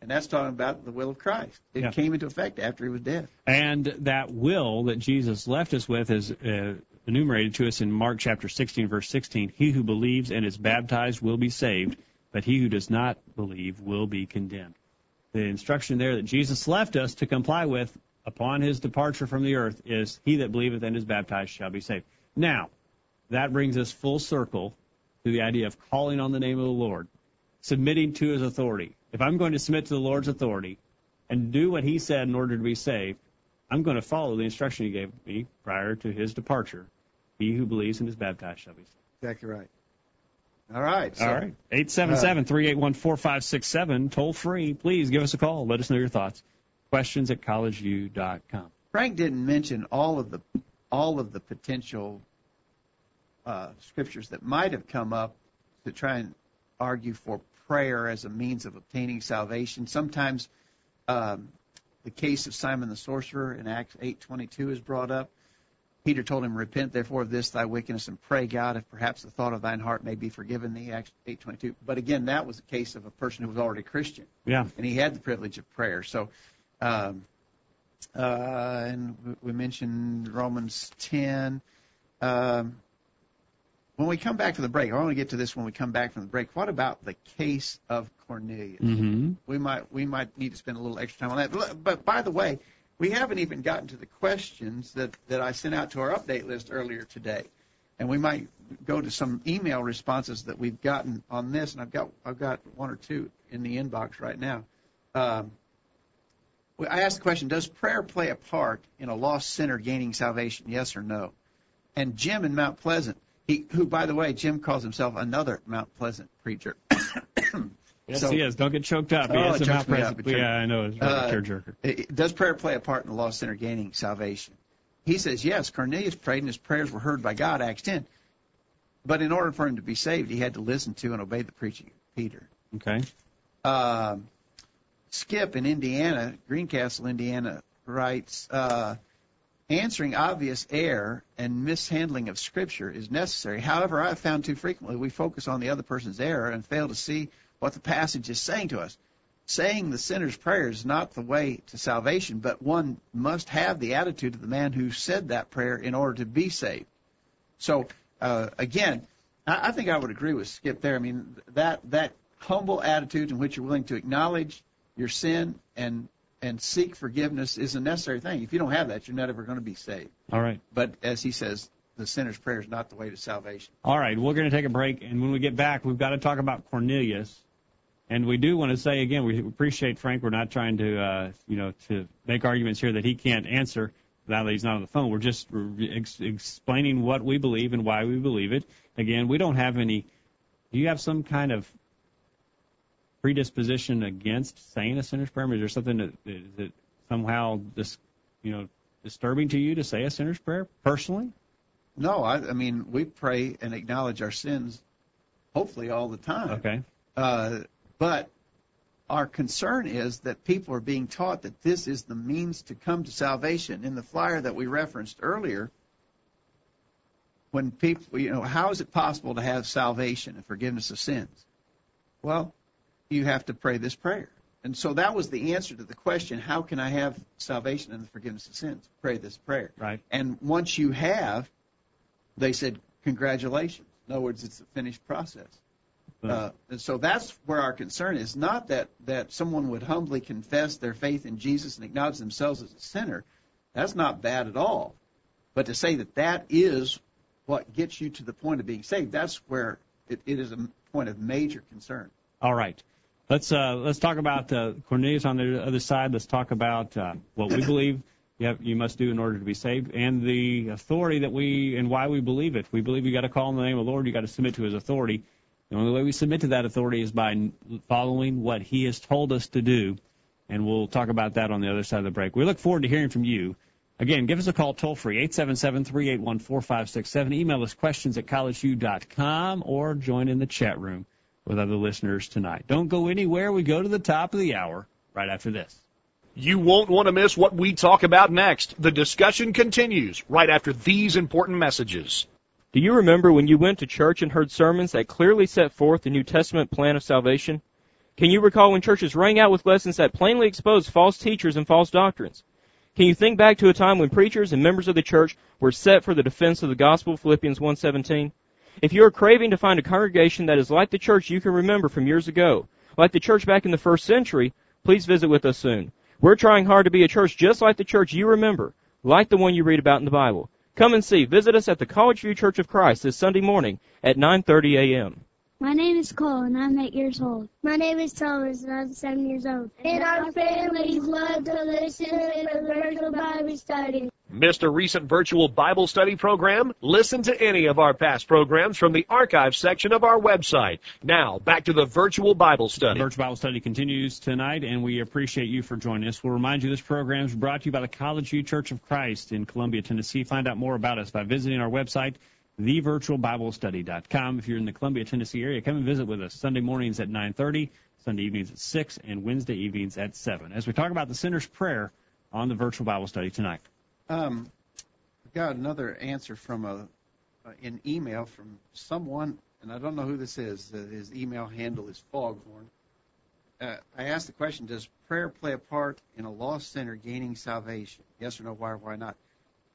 And that's talking about the will of Christ. It Yeah. came into effect after he was dead. And that will that Jesus left us with is uh, enumerated to us in Mark chapter 16, verse 16. He who believes and is baptized will be saved, but he who does not believe will be condemned. The instruction there that Jesus left us to comply with upon his departure from the earth is, He that believeth and is baptized shall be saved. Now, that brings us full circle to the idea of calling on the name of the Lord, submitting to his authority. If I'm going to submit to the Lord's authority and do what he said in order to be saved, I'm going to follow the instruction he gave me prior to his departure. He who believes and is baptized shall be saved. Exactly right. All right. So, All right. 877-381-4567, toll free. Please give us a call. Let us know your thoughts. Questions at collegeview.com. Frank didn't mention all of the all of the potential uh, scriptures that might have come up to try and argue for prayer as a means of obtaining salvation. Sometimes um, the case of Simon the sorcerer in Acts 8:22 is brought up. Peter told him, "Repent therefore of this thy wickedness and pray God, if perhaps the thought of thine heart may be forgiven thee." Acts 8:22. But again, that was a case of a person who was already Christian, Yeah. and he had the privilege of prayer. So, um, uh, and we- mentioned Romans 10. Um, when we come back to the break, I want to get to this when we come back from the break. What about the case of Cornelius? Mm-hmm. We might we might need to spend a little extra time on that. But by the way, we haven't even gotten to the questions that that I sent out to our update list earlier today, and we might go to some email responses that we've gotten on this. And I've got I've got one or two in the inbox right now. Um, I asked the question: Does prayer play a part in a lost sinner gaining salvation? Yes or no? And Jim in Mount Pleasant, he, who by the way, Jim calls himself another Mount Pleasant preacher. Yes, So- he is. Don't get choked up. He Oh, is it a mouth me up. present. It chokes- Yeah, I know. It's Uh, a tearjerker. Does prayer play a part in the lost sinner gaining salvation? He says yes. Cornelius prayed, and his prayers were heard by God. Acts 10. But in order for him to be saved, he had to listen to and obey the preaching of Peter. Okay. Um, Skip in Indiana, Greencastle, Indiana, writes, uh, answering obvious error and mishandling of Scripture is necessary. However, I have found too frequently we focus on the other person's error and fail to see what the passage is saying to us. Saying the sinner's prayer is not the way to salvation, but one must have the attitude of the man who said that prayer in order to be saved. So, uh, again, I, I think I would agree with Skip there. I mean, that that humble attitude in which you're willing to acknowledge your sin and and seek forgiveness is a necessary thing. If you don't have that, you're not ever going to be saved. All right. But as he says, the sinner's prayer is not the way to salvation. All right. We're going to take a break, and when we get back, we've got to talk about Cornelius. And we do want to say again, we appreciate Frank. We're not trying to, uh, you know, to make arguments here that he can't answer now that he's not on the phone. We're just ex- explaining what we believe and why we believe it. Again, we don't have any. Do you have some kind of predisposition against saying a sinner's prayer? Is there something that is it somehow this, you know, disturbing to you to say a sinner's prayer personally? No, I, I mean we pray and acknowledge our sins, hopefully all the time. Okay. Uh, but our concern is that people are being taught that this is the means to come to salvation. In the flyer that we referenced earlier, when people, you know, how is it possible to have salvation and forgiveness of sins? Well, you have to pray this prayer. And so that was the answer to the question, how can I have salvation and the forgiveness of sins? Pray this prayer. Right. And once you have, they said, congratulations. In other words, it's a finished process. Uh, and so that's where our concern is not that, that someone would humbly confess their faith in Jesus and acknowledge themselves as a sinner. That's not bad at all. But to say that that is what gets you to the point of being saved, that's where it, it is a point of major concern. All right. Let's uh, let's talk about uh, Cornelius on the other side. Let's talk about uh, what we believe you, have, you must do in order to be saved, and the authority that we and why we believe it. We believe you got to call on the name of the Lord. You got to submit to His authority. The only way we submit to that authority is by following what He has told us to do, and we'll talk about that on the other side of the break. We look forward to hearing from you. Again, give us a call toll free, 877-381-4567. Email us questions at collegeview.com or join in the chat room with other listeners tonight. Don't go anywhere. We go to the top of the hour right after this. You won't want to miss what we talk about next. The discussion continues right after these important messages. Do you remember when you went to church and heard sermons that clearly set forth the New Testament plan of salvation? Can you recall when churches rang out with lessons that plainly exposed false teachers and false doctrines? Can you think back to a time when preachers and members of the church were set for the defense of the gospel, Philippians 1:17? If you are craving to find a congregation that is like the church you can remember from years ago, like the church back in the first century, please visit with us soon. We're trying hard to be a church just like the church you remember, like the one you read about in the Bible. Come and see. Visit us at the College View Church of Christ this Sunday morning at 9:30 a.m. My name is Cole, and I'm eight years old. My name is Thomas, and I'm seven years old. And our families love to listen to the virtual Bible study. Missed a recent virtual Bible study program? Listen to any of our past programs from the archive section of our website. Now, back to the virtual Bible study. The virtual Bible study continues tonight, and we appreciate you for joining us. We'll remind you this program is brought to you by the College View Church of Christ in Columbia, Tennessee. Find out more about us by visiting our website, thevirtualbiblestudy.com. If you're in the Columbia, Tennessee area, come and visit with us Sunday mornings at 9:30, Sunday evenings at 6, and Wednesday evenings at 7. As we talk about the sinner's prayer on the virtual Bible study tonight. Um, I got another answer from a an email from someone, and I don't know who this is. Uh, his email handle is Foghorn. Uh, I asked the question: Does prayer play a part in a lost sinner gaining salvation? Yes or no? Why or why not?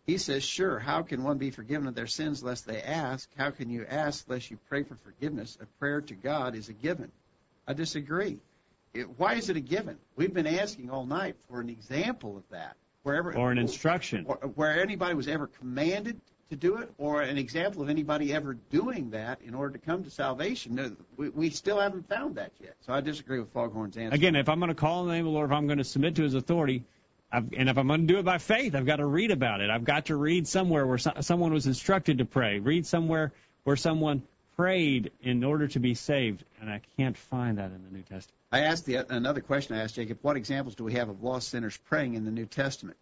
He says, sure. How can one be forgiven of their sins lest they ask? How can you ask lest you pray for forgiveness? A prayer to God is a given. I disagree. It, why is it a given? We've been asking all night for an example of that. Wherever, or an instruction. Or, where anybody was ever commanded to do it, or an example of anybody ever doing that in order to come to salvation. We, we still haven't found that yet. So I disagree with Foghorn's answer. Again, if I'm going to call on the name of the Lord, if I'm going to submit to His authority, I've, and if I'm going to do it by faith, I've got to read about it. I've got to read somewhere where so, someone was instructed to pray. Read somewhere where someone prayed in order to be saved, and I can't find that in the New Testament. I asked the, another question. I asked Jacob, what examples do we have of lost sinners praying in the New Testament?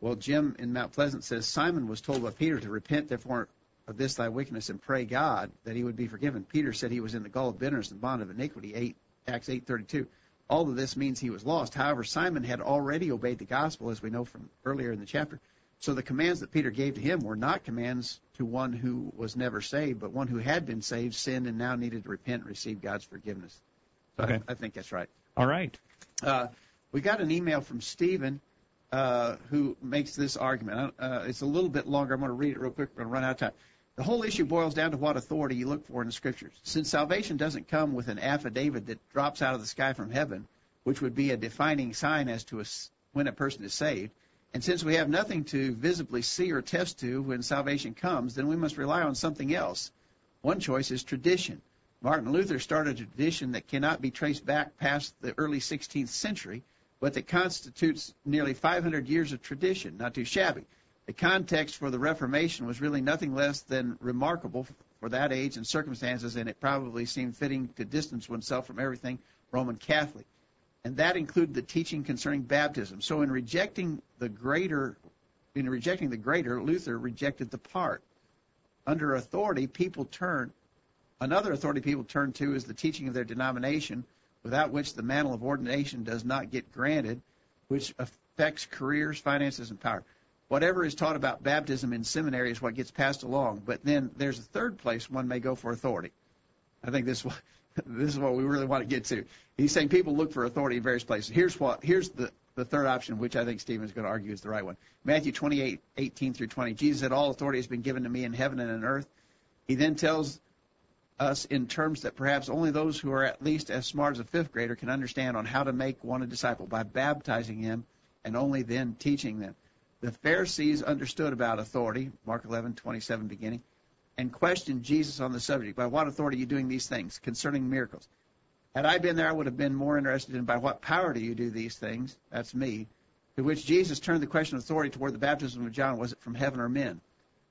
Well, Jim in Mount Pleasant says Simon was told by Peter to repent therefore of this thy wickedness and pray God that he would be forgiven. Peter said he was in the gall of bitterness and bond of iniquity. Eight Acts eight thirty two. All of this means he was lost. However, Simon had already obeyed the gospel, as we know from earlier in the chapter. So the commands that Peter gave to him were not commands to one who was never saved, but one who had been saved, sinned, and now needed to repent and receive God's forgiveness. Okay. I, I think that's right. All right. Uh, we got an email from Stephen uh, who makes this argument. Uh, it's a little bit longer. I'm going to read it real quick. We're going to run out of time. The whole issue boils down to what authority you look for in the scriptures. Since salvation doesn't come with an affidavit that drops out of the sky from heaven, which would be a defining sign as to a, when a person is saved, and since we have nothing to visibly see or test to when salvation comes, then we must rely on something else. One choice is tradition. Martin Luther started a tradition that cannot be traced back past the early 16th century, but that constitutes nearly 500 years of tradition. Not too shabby. The context for the Reformation was really nothing less than remarkable for that age and circumstances, and it probably seemed fitting to distance oneself from everything Roman Catholic. And that included the teaching concerning baptism. So in rejecting the greater in rejecting the greater, Luther rejected the part. Under authority, people turn another authority people turn to is the teaching of their denomination, without which the mantle of ordination does not get granted, which affects careers, finances, and power whatever is taught about baptism in seminary is what gets passed along. But then there's a third place one may go for authority. I think this this is what we really want to get to. He's saying people look for authority in various places. Here's what here's the the third option, which I think Stephen is going to argue is the right one. Matthew 28, 18 through 20. Jesus said, All authority has been given to me in heaven and on earth. He then tells us in terms that perhaps only those who are at least as smart as a fifth grader can understand on how to make one a disciple by baptizing him and only then teaching them. The Pharisees understood about authority, Mark 11:27 beginning, and questioned Jesus on the subject. By what authority are you doing these things concerning miracles? Had I been there, I would have been more interested in by what power do you do these things? That's me. To which Jesus turned the question of authority toward the baptism of John. Was it from heaven or men?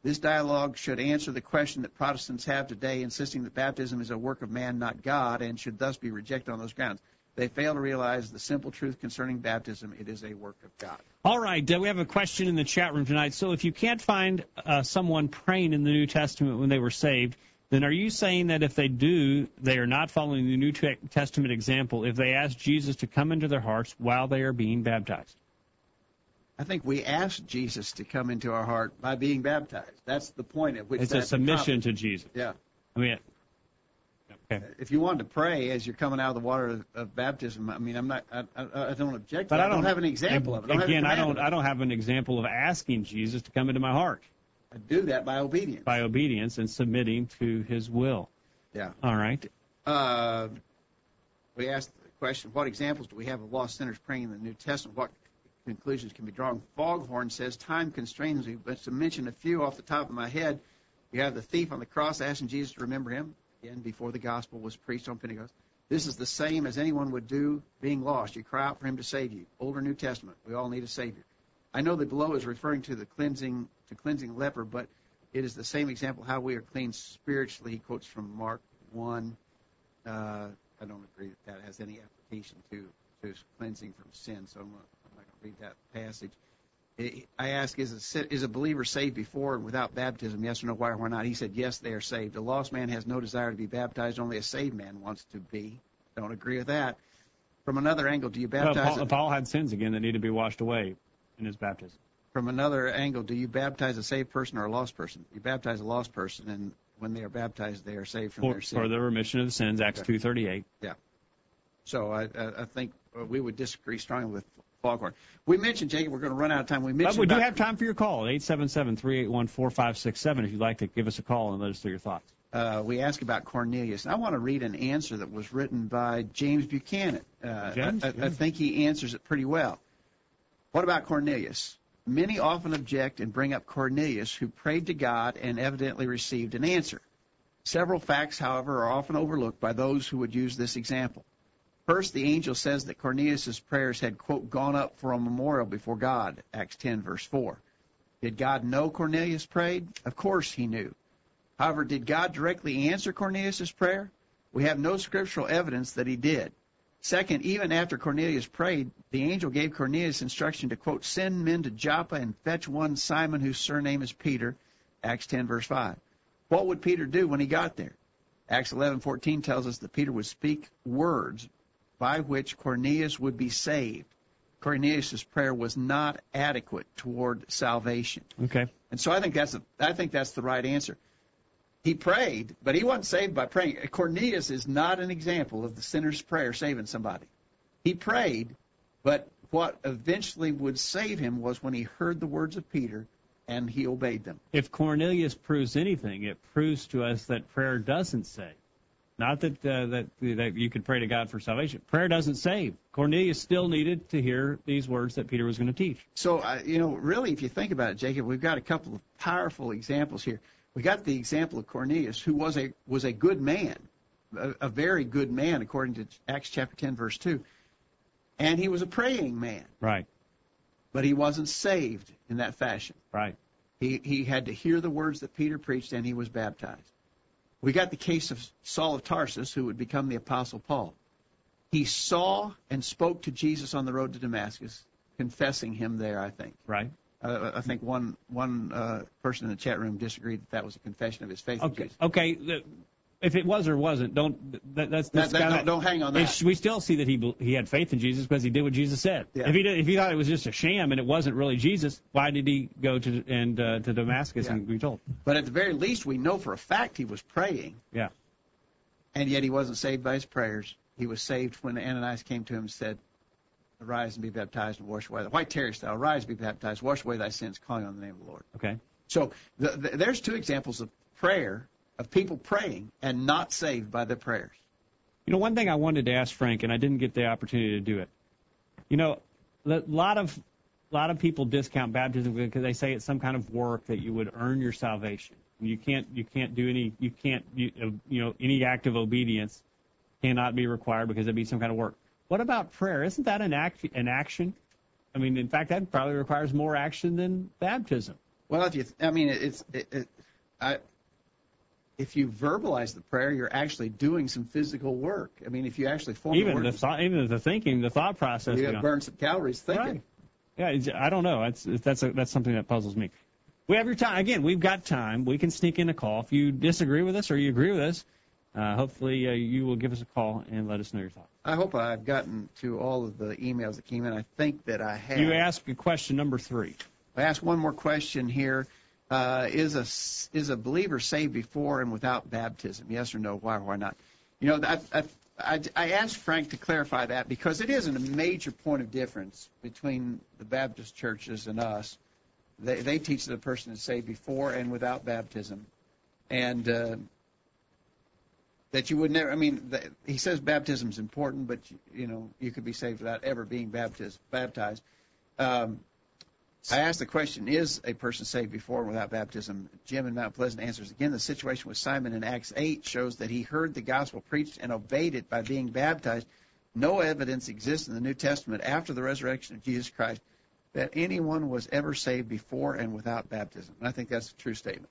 This dialogue should answer the question that Protestants have today, insisting that baptism is a work of man, not God, and should thus be rejected on those grounds. They fail to realize the simple truth concerning baptism. It is a work of God. All right. Uh, we have a question in the chat room tonight. So if you can't find uh, someone praying in the New Testament when they were saved, then are you saying that if they do, they are not following the New Testament example if they ask Jesus to come into their hearts while they are being baptized? I think we ask Jesus to come into our heart by being baptized. That's the point at which it's a submission to Jesus. Yeah. I mean, Okay. If you wanted to pray as you're coming out of the water of, of baptism, I mean, I'm not, I, I, I don't object. But I it. don't, have an example of it. I don't again, I don't. I don't have an example of asking Jesus to come into my heart I do that by obedience. by obedience and submitting to His will. Yeah. All right. Uh, we asked the question, what examples do we have of lost sinners praying in the New Testament? What conclusions can be drawn? Foghorn says, time constrains me, but to mention a few off the top of my head, you have the thief on the cross asking Jesus to remember him, again, before the gospel was preached on Pentecost. This is the same as anyone would do being lost. You cry out for him to save you. Old or New Testament, we all need a Savior. I know that below is referring to the cleansing to cleansing leper, but it is the same example how we are cleansed spiritually. He quotes from Mark one. Uh, I don't agree that that has any application to to cleansing from sin, so I'm going to read that passage. I- ask, is a, is a believer saved before and without baptism? Yes or no? Why or why not? He said, yes, they are saved. A lost man has no desire to be baptized. Only a saved man wants to be. Don't agree with that. From another angle, do you Well, baptize? Paul, Paul had sins again that need to be washed away in his baptism. from another angle, do you baptize a saved person or a lost person? You baptize a lost person, and when they are baptized, they are saved from For, their sins. for the remission of the sins, Acts Okay. two thirty eight. Yeah. So I, I, think we would disagree strongly with Foghorn. We mentioned, Jacob, we're going to run out of time. We mentioned. But we do about- have time for your call, eight seven seven three eight one four five six seven. If you'd like to give us a call and let us know your thoughts. uh, we asked about Cornelius. I want to read an answer that was written by James Buchanan. Uh, James? I, I, I think he answers it pretty well. What about Cornelius? Many often object and bring up Cornelius, who prayed to God and evidently received an answer. Several facts, however, are often overlooked by those who would use this example. First, the angel says that Cornelius' prayers had, quote, gone up for a memorial before God, Acts 10, verse 4. Did God know Cornelius prayed? Of course he knew. However, did God directly answer Cornelius' prayer? We have no scriptural evidence that he did. Second, even after Cornelius prayed, the angel gave Cornelius instruction to, quote, send men to Joppa and fetch one Simon whose surname is Peter, Acts 10, verse 5. What would Peter do when he got there? Acts 11:14 tells us that Peter would speak words by which Cornelius would be saved. Cornelius' prayer was not adequate toward salvation. Okay. And so I think that's a, I think that's the right answer. He prayed, but he wasn't saved by praying. Cornelius is not an example of the sinner's prayer saving somebody. He prayed, but what eventually would save him was when he heard the words of Peter and he obeyed them. If Cornelius proves anything, it proves to us that prayer doesn't save. Not that uh, that that you could pray to God for salvation. Prayer doesn't save. Cornelius still needed to hear these words that Peter was going to teach. So, uh, you know, really, if you think about it, Jacob, we've got a couple of powerful examples here. We got the example of Cornelius, who was a was a good man, a, a very good man, according to Acts chapter ten, verse two, and he was a praying man, Right. but he wasn't saved in that fashion. Right. He he had to hear the words that Peter preached, and he was baptized. We got the case of Saul of Tarsus, who would become the Apostle Paul. He saw and spoke to Jesus on the road to Damascus, confessing him there. I think. Right. Uh, I think one one uh, person in the chat room disagreed that that was a confession of his faith. Okay. Okay. If it was or wasn't, don't that, that's, that's that- gotta- don't- don't hang on that. We still see that he he had faith in Jesus because he did what Jesus said. Yeah. If he did, if he thought it was just a sham and it wasn't really Jesus, why did he go to and uh, to Damascus Yeah. and be told? But at the very least, we know for a fact he was praying, Yeah. and yet he wasn't saved by his prayers. He was saved when Ananias came to him and said, "Arise and be baptized and wash away." The white terror style, "Arise, be baptized, wash away thy sins, calling on the name of the Lord." Okay. So the, the, there's two examples of prayer of people praying and not saved by their prayers. You know, one thing I wanted to ask Frank, and I didn't get the opportunity to do it. You know, a lot of a lot of people discount baptism because they say it's some kind of work that you would earn your salvation. You can't you can't do any you can't you, you know any act of obedience cannot be required because it'd be some kind of work. What about prayer? Isn't that an act an action? I mean, in fact, that probably requires more action than baptism. Well, if you, I mean, it's, it, it, I, if you verbalize the prayer, you're actually doing some physical work. I mean, if you actually form Even the thought, even the thinking, the thought process. you burn some calories thinking. Right. Yeah, I don't know. That's that's a, that's something that puzzles me. We have your time again. We've got time. We can sneak in a call if you disagree with us or you agree with us. Uh, hopefully, uh, you will give us a call and let us know your thoughts. I hope I've gotten to all of the emails that came in. I think that I have. You asked question number three. I asked one more question here. Uh, is a is a believer saved before and without baptism? Yes or no? Why or why not? You know, I, I, I, I asked Frank to clarify that because it isn't a major point of difference between the Baptist churches and us. They, they teach that a person is saved before and without baptism, and uh, that you would never. I mean, the, he says baptism is important, but you, you know you could be saved without ever being baptized. Baptized. Um, I asked the question: Is a person saved before and without baptism? Jim in Mount Pleasant answers again. The situation with Simon in Acts 8 shows that he heard the gospel preached and obeyed it by being baptized. No evidence exists in the New Testament after the resurrection of Jesus Christ that anyone was ever saved before and without baptism. And I think that's a true statement.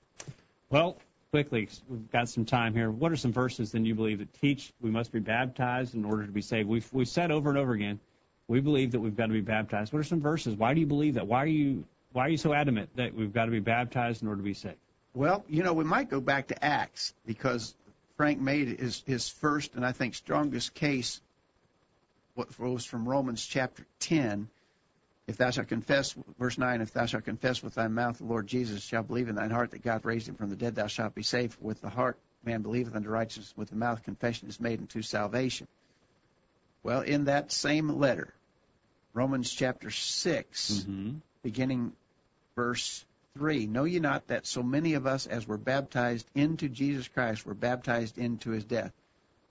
Well, quickly, we've got some time here. What are some verses then you believe that teach we must be baptized in order to be saved? We've we've said over and over again, we believe that we've got to be baptized. What are some verses? Why do you believe that? Why are you why are you so adamant that we've got to be baptized in order to be saved? Well, you know, we might go back to Acts because Frank made his his first and I think strongest case what was from Romans chapter 10 if thou shalt confess, verse 9, if thou shalt confess with thy mouth the Lord Jesus, shalt believe in thine heart that God raised him from the dead, thou shalt be saved. With the heart man believeth unto righteousness, with the mouth confession is made unto salvation. Well, in that same letter, Romans chapter 6, mm-hmm. beginning verse 3, Know ye not that so many of us as were baptized into Jesus Christ were baptized into his death?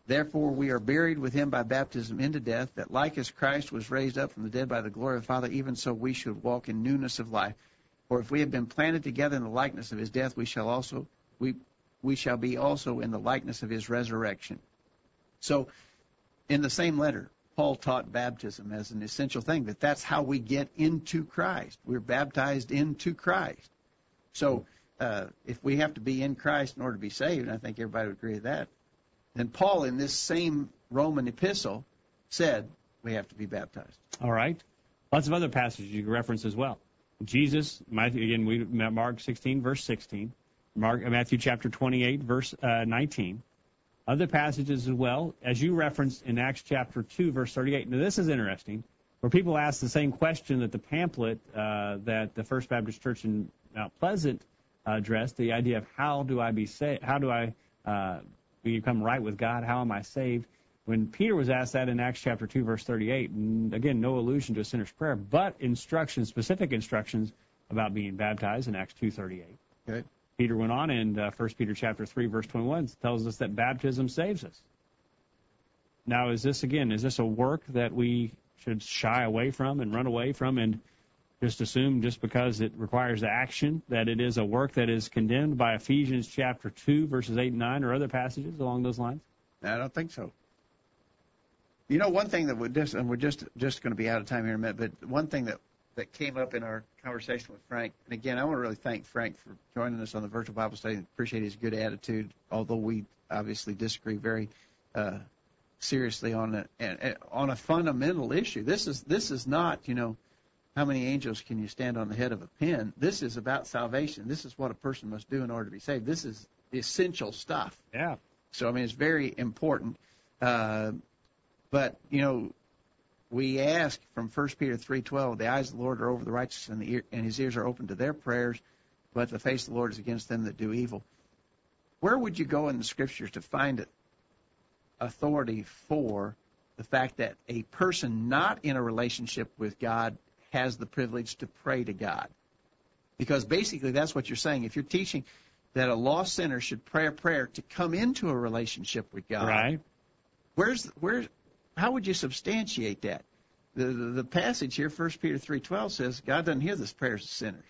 Therefore, we are buried with him by baptism into death, that like as Christ was raised up from the dead by the glory of the Father, even so we should walk in newness of life. For if we have been planted together in the likeness of his death, we shall also we we shall be also in the likeness of his resurrection. So, in the same letter, Paul taught baptism as an essential thing. That that's how we get into Christ. We're baptized into Christ. So, uh, if we have to be in Christ in order to be saved, and I think everybody would agree with that then Paul, in this same Roman epistle, said we have to be baptized. All right. Lots of other passages you can reference as well. Jesus, Matthew, again, we Mark 16, verse 16. Mark, Matthew chapter 28, verse uh, 19. Other passages as well, as you referenced in Acts chapter 2, verse 38. Now, this is interesting, where people ask the same question that the pamphlet uh, that the First Baptist Church in Mount Pleasant addressed, the idea of how do I be saved, how do I uh, become right with God? How am I saved? When Peter was asked that in Acts chapter 2, verse 38, and again, no allusion to a sinner's prayer, but instructions, specific instructions about being baptized in Acts 2.38. Okay. Peter went on in uh, 1 Peter chapter 3, verse 21, tells us that baptism saves us. Now, is this, again, is this a work that we should shy away from and run away from and just assume just because it requires action that it is a work that is condemned by Ephesians chapter 2 verses 8 and 9 or other passages along those lines? I don't think so. You know, one thing that we just, and we're just just going to be out of time here in a minute, but one thing that that came up in our conversation with Frank, and again, I want to really thank Frank for joining us on the virtual Bible study. Appreciate his good attitude, although we obviously disagree very uh, seriously on a on a fundamental issue. This is this is not, you know, how many angels can you stand on the head of a pin? This is about salvation. This is what a person must do in order to be saved. This is essential stuff. Yeah. So I mean, it's very important. Uh, but you know, we ask from 1 Peter 3:12, the eyes of the Lord are over the righteous, and, the ear, and His ears are open to their prayers, but the face of the Lord is against them that do evil. Where would you go in the Scriptures to find authority for the fact that a person not in a relationship with God has the privilege to pray to God. Because basically that's what you're saying. If you're teaching that a lost sinner should pray a prayer to come into a relationship with God, right? Where's where? How would you substantiate that? The, the, the passage here, 1 Peter 3:12 says God doesn't hear the prayers of sinners.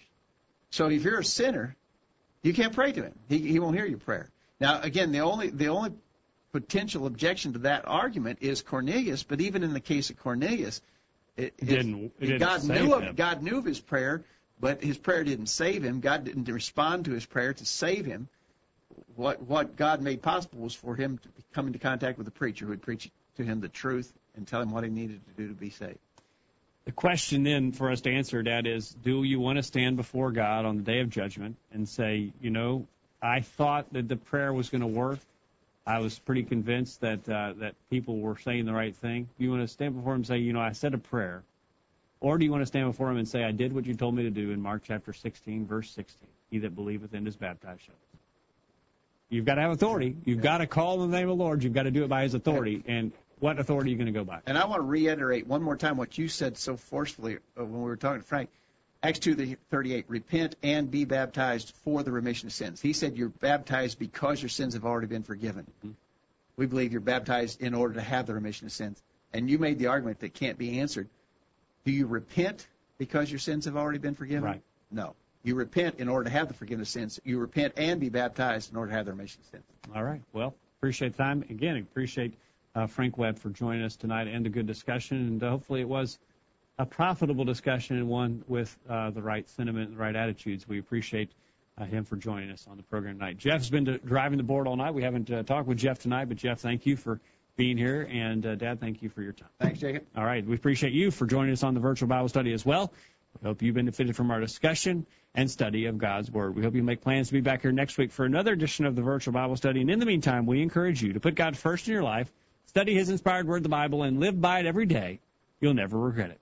So if you're a sinner, you can't pray to Him. He, he won't hear your prayer. Now, again, the only the only potential objection to that argument is Cornelius. But even in the case of Cornelius, it, it didn't, it God didn't knew of, God knew of his prayer, but his prayer didn't save him. God didn't respond to his prayer to save him. What what God made possible was for him to come into contact with a preacher who would preach to him the truth and tell him what he needed to do to be saved. The question then for us to answer that is, do you want to stand before God on the day of judgment and say, you know, I thought that the prayer was going to work, I was pretty convinced that uh, that people were saying the right thing. Do you want to stand before him and say, you know, I said a prayer, or do you want to stand before him and say, I did what you told me to do in Mark chapter 16, verse 16? He that believeth and is baptized shall. You've got to have authority. You've got to call in the name of the Lord. You've got to do it by His authority. And what authority are you going to go by? And I want to reiterate one more time what you said so forcefully uh, when we were talking to Frank. Acts 2:38, repent and be baptized for the remission of sins. He said you're baptized because your sins have already been forgiven. Mm-hmm. We believe you're baptized in order to have the remission of sins. And you made the argument that can't be answered. Do you repent because your sins have already been forgiven? Right. No. You repent in order to have the forgiveness of sins. You repent and be baptized in order to have the remission of sins. All right. Well, appreciate the time. Again, appreciate uh, Frank Webb for joining us tonight and a good discussion. And uh, hopefully it was a profitable discussion and one with uh, the right sentiment and the right attitudes. We appreciate uh, him for joining us on the program tonight. Jeff's been to, driving the board all night. We haven't uh, talked with Jeff tonight, but Jeff, thank you for being here. And uh, Dad, thank you for your time. Thanks, Jacob. All right. We appreciate you for joining us on the virtual Bible study as well. We hope you benefited from our discussion and study of God's Word. We hope you make plans to be back here next week for another edition of the virtual Bible study. And in the meantime, we encourage you to put God first in your life, study His inspired Word, the Bible, and live by it every day. You'll never regret it.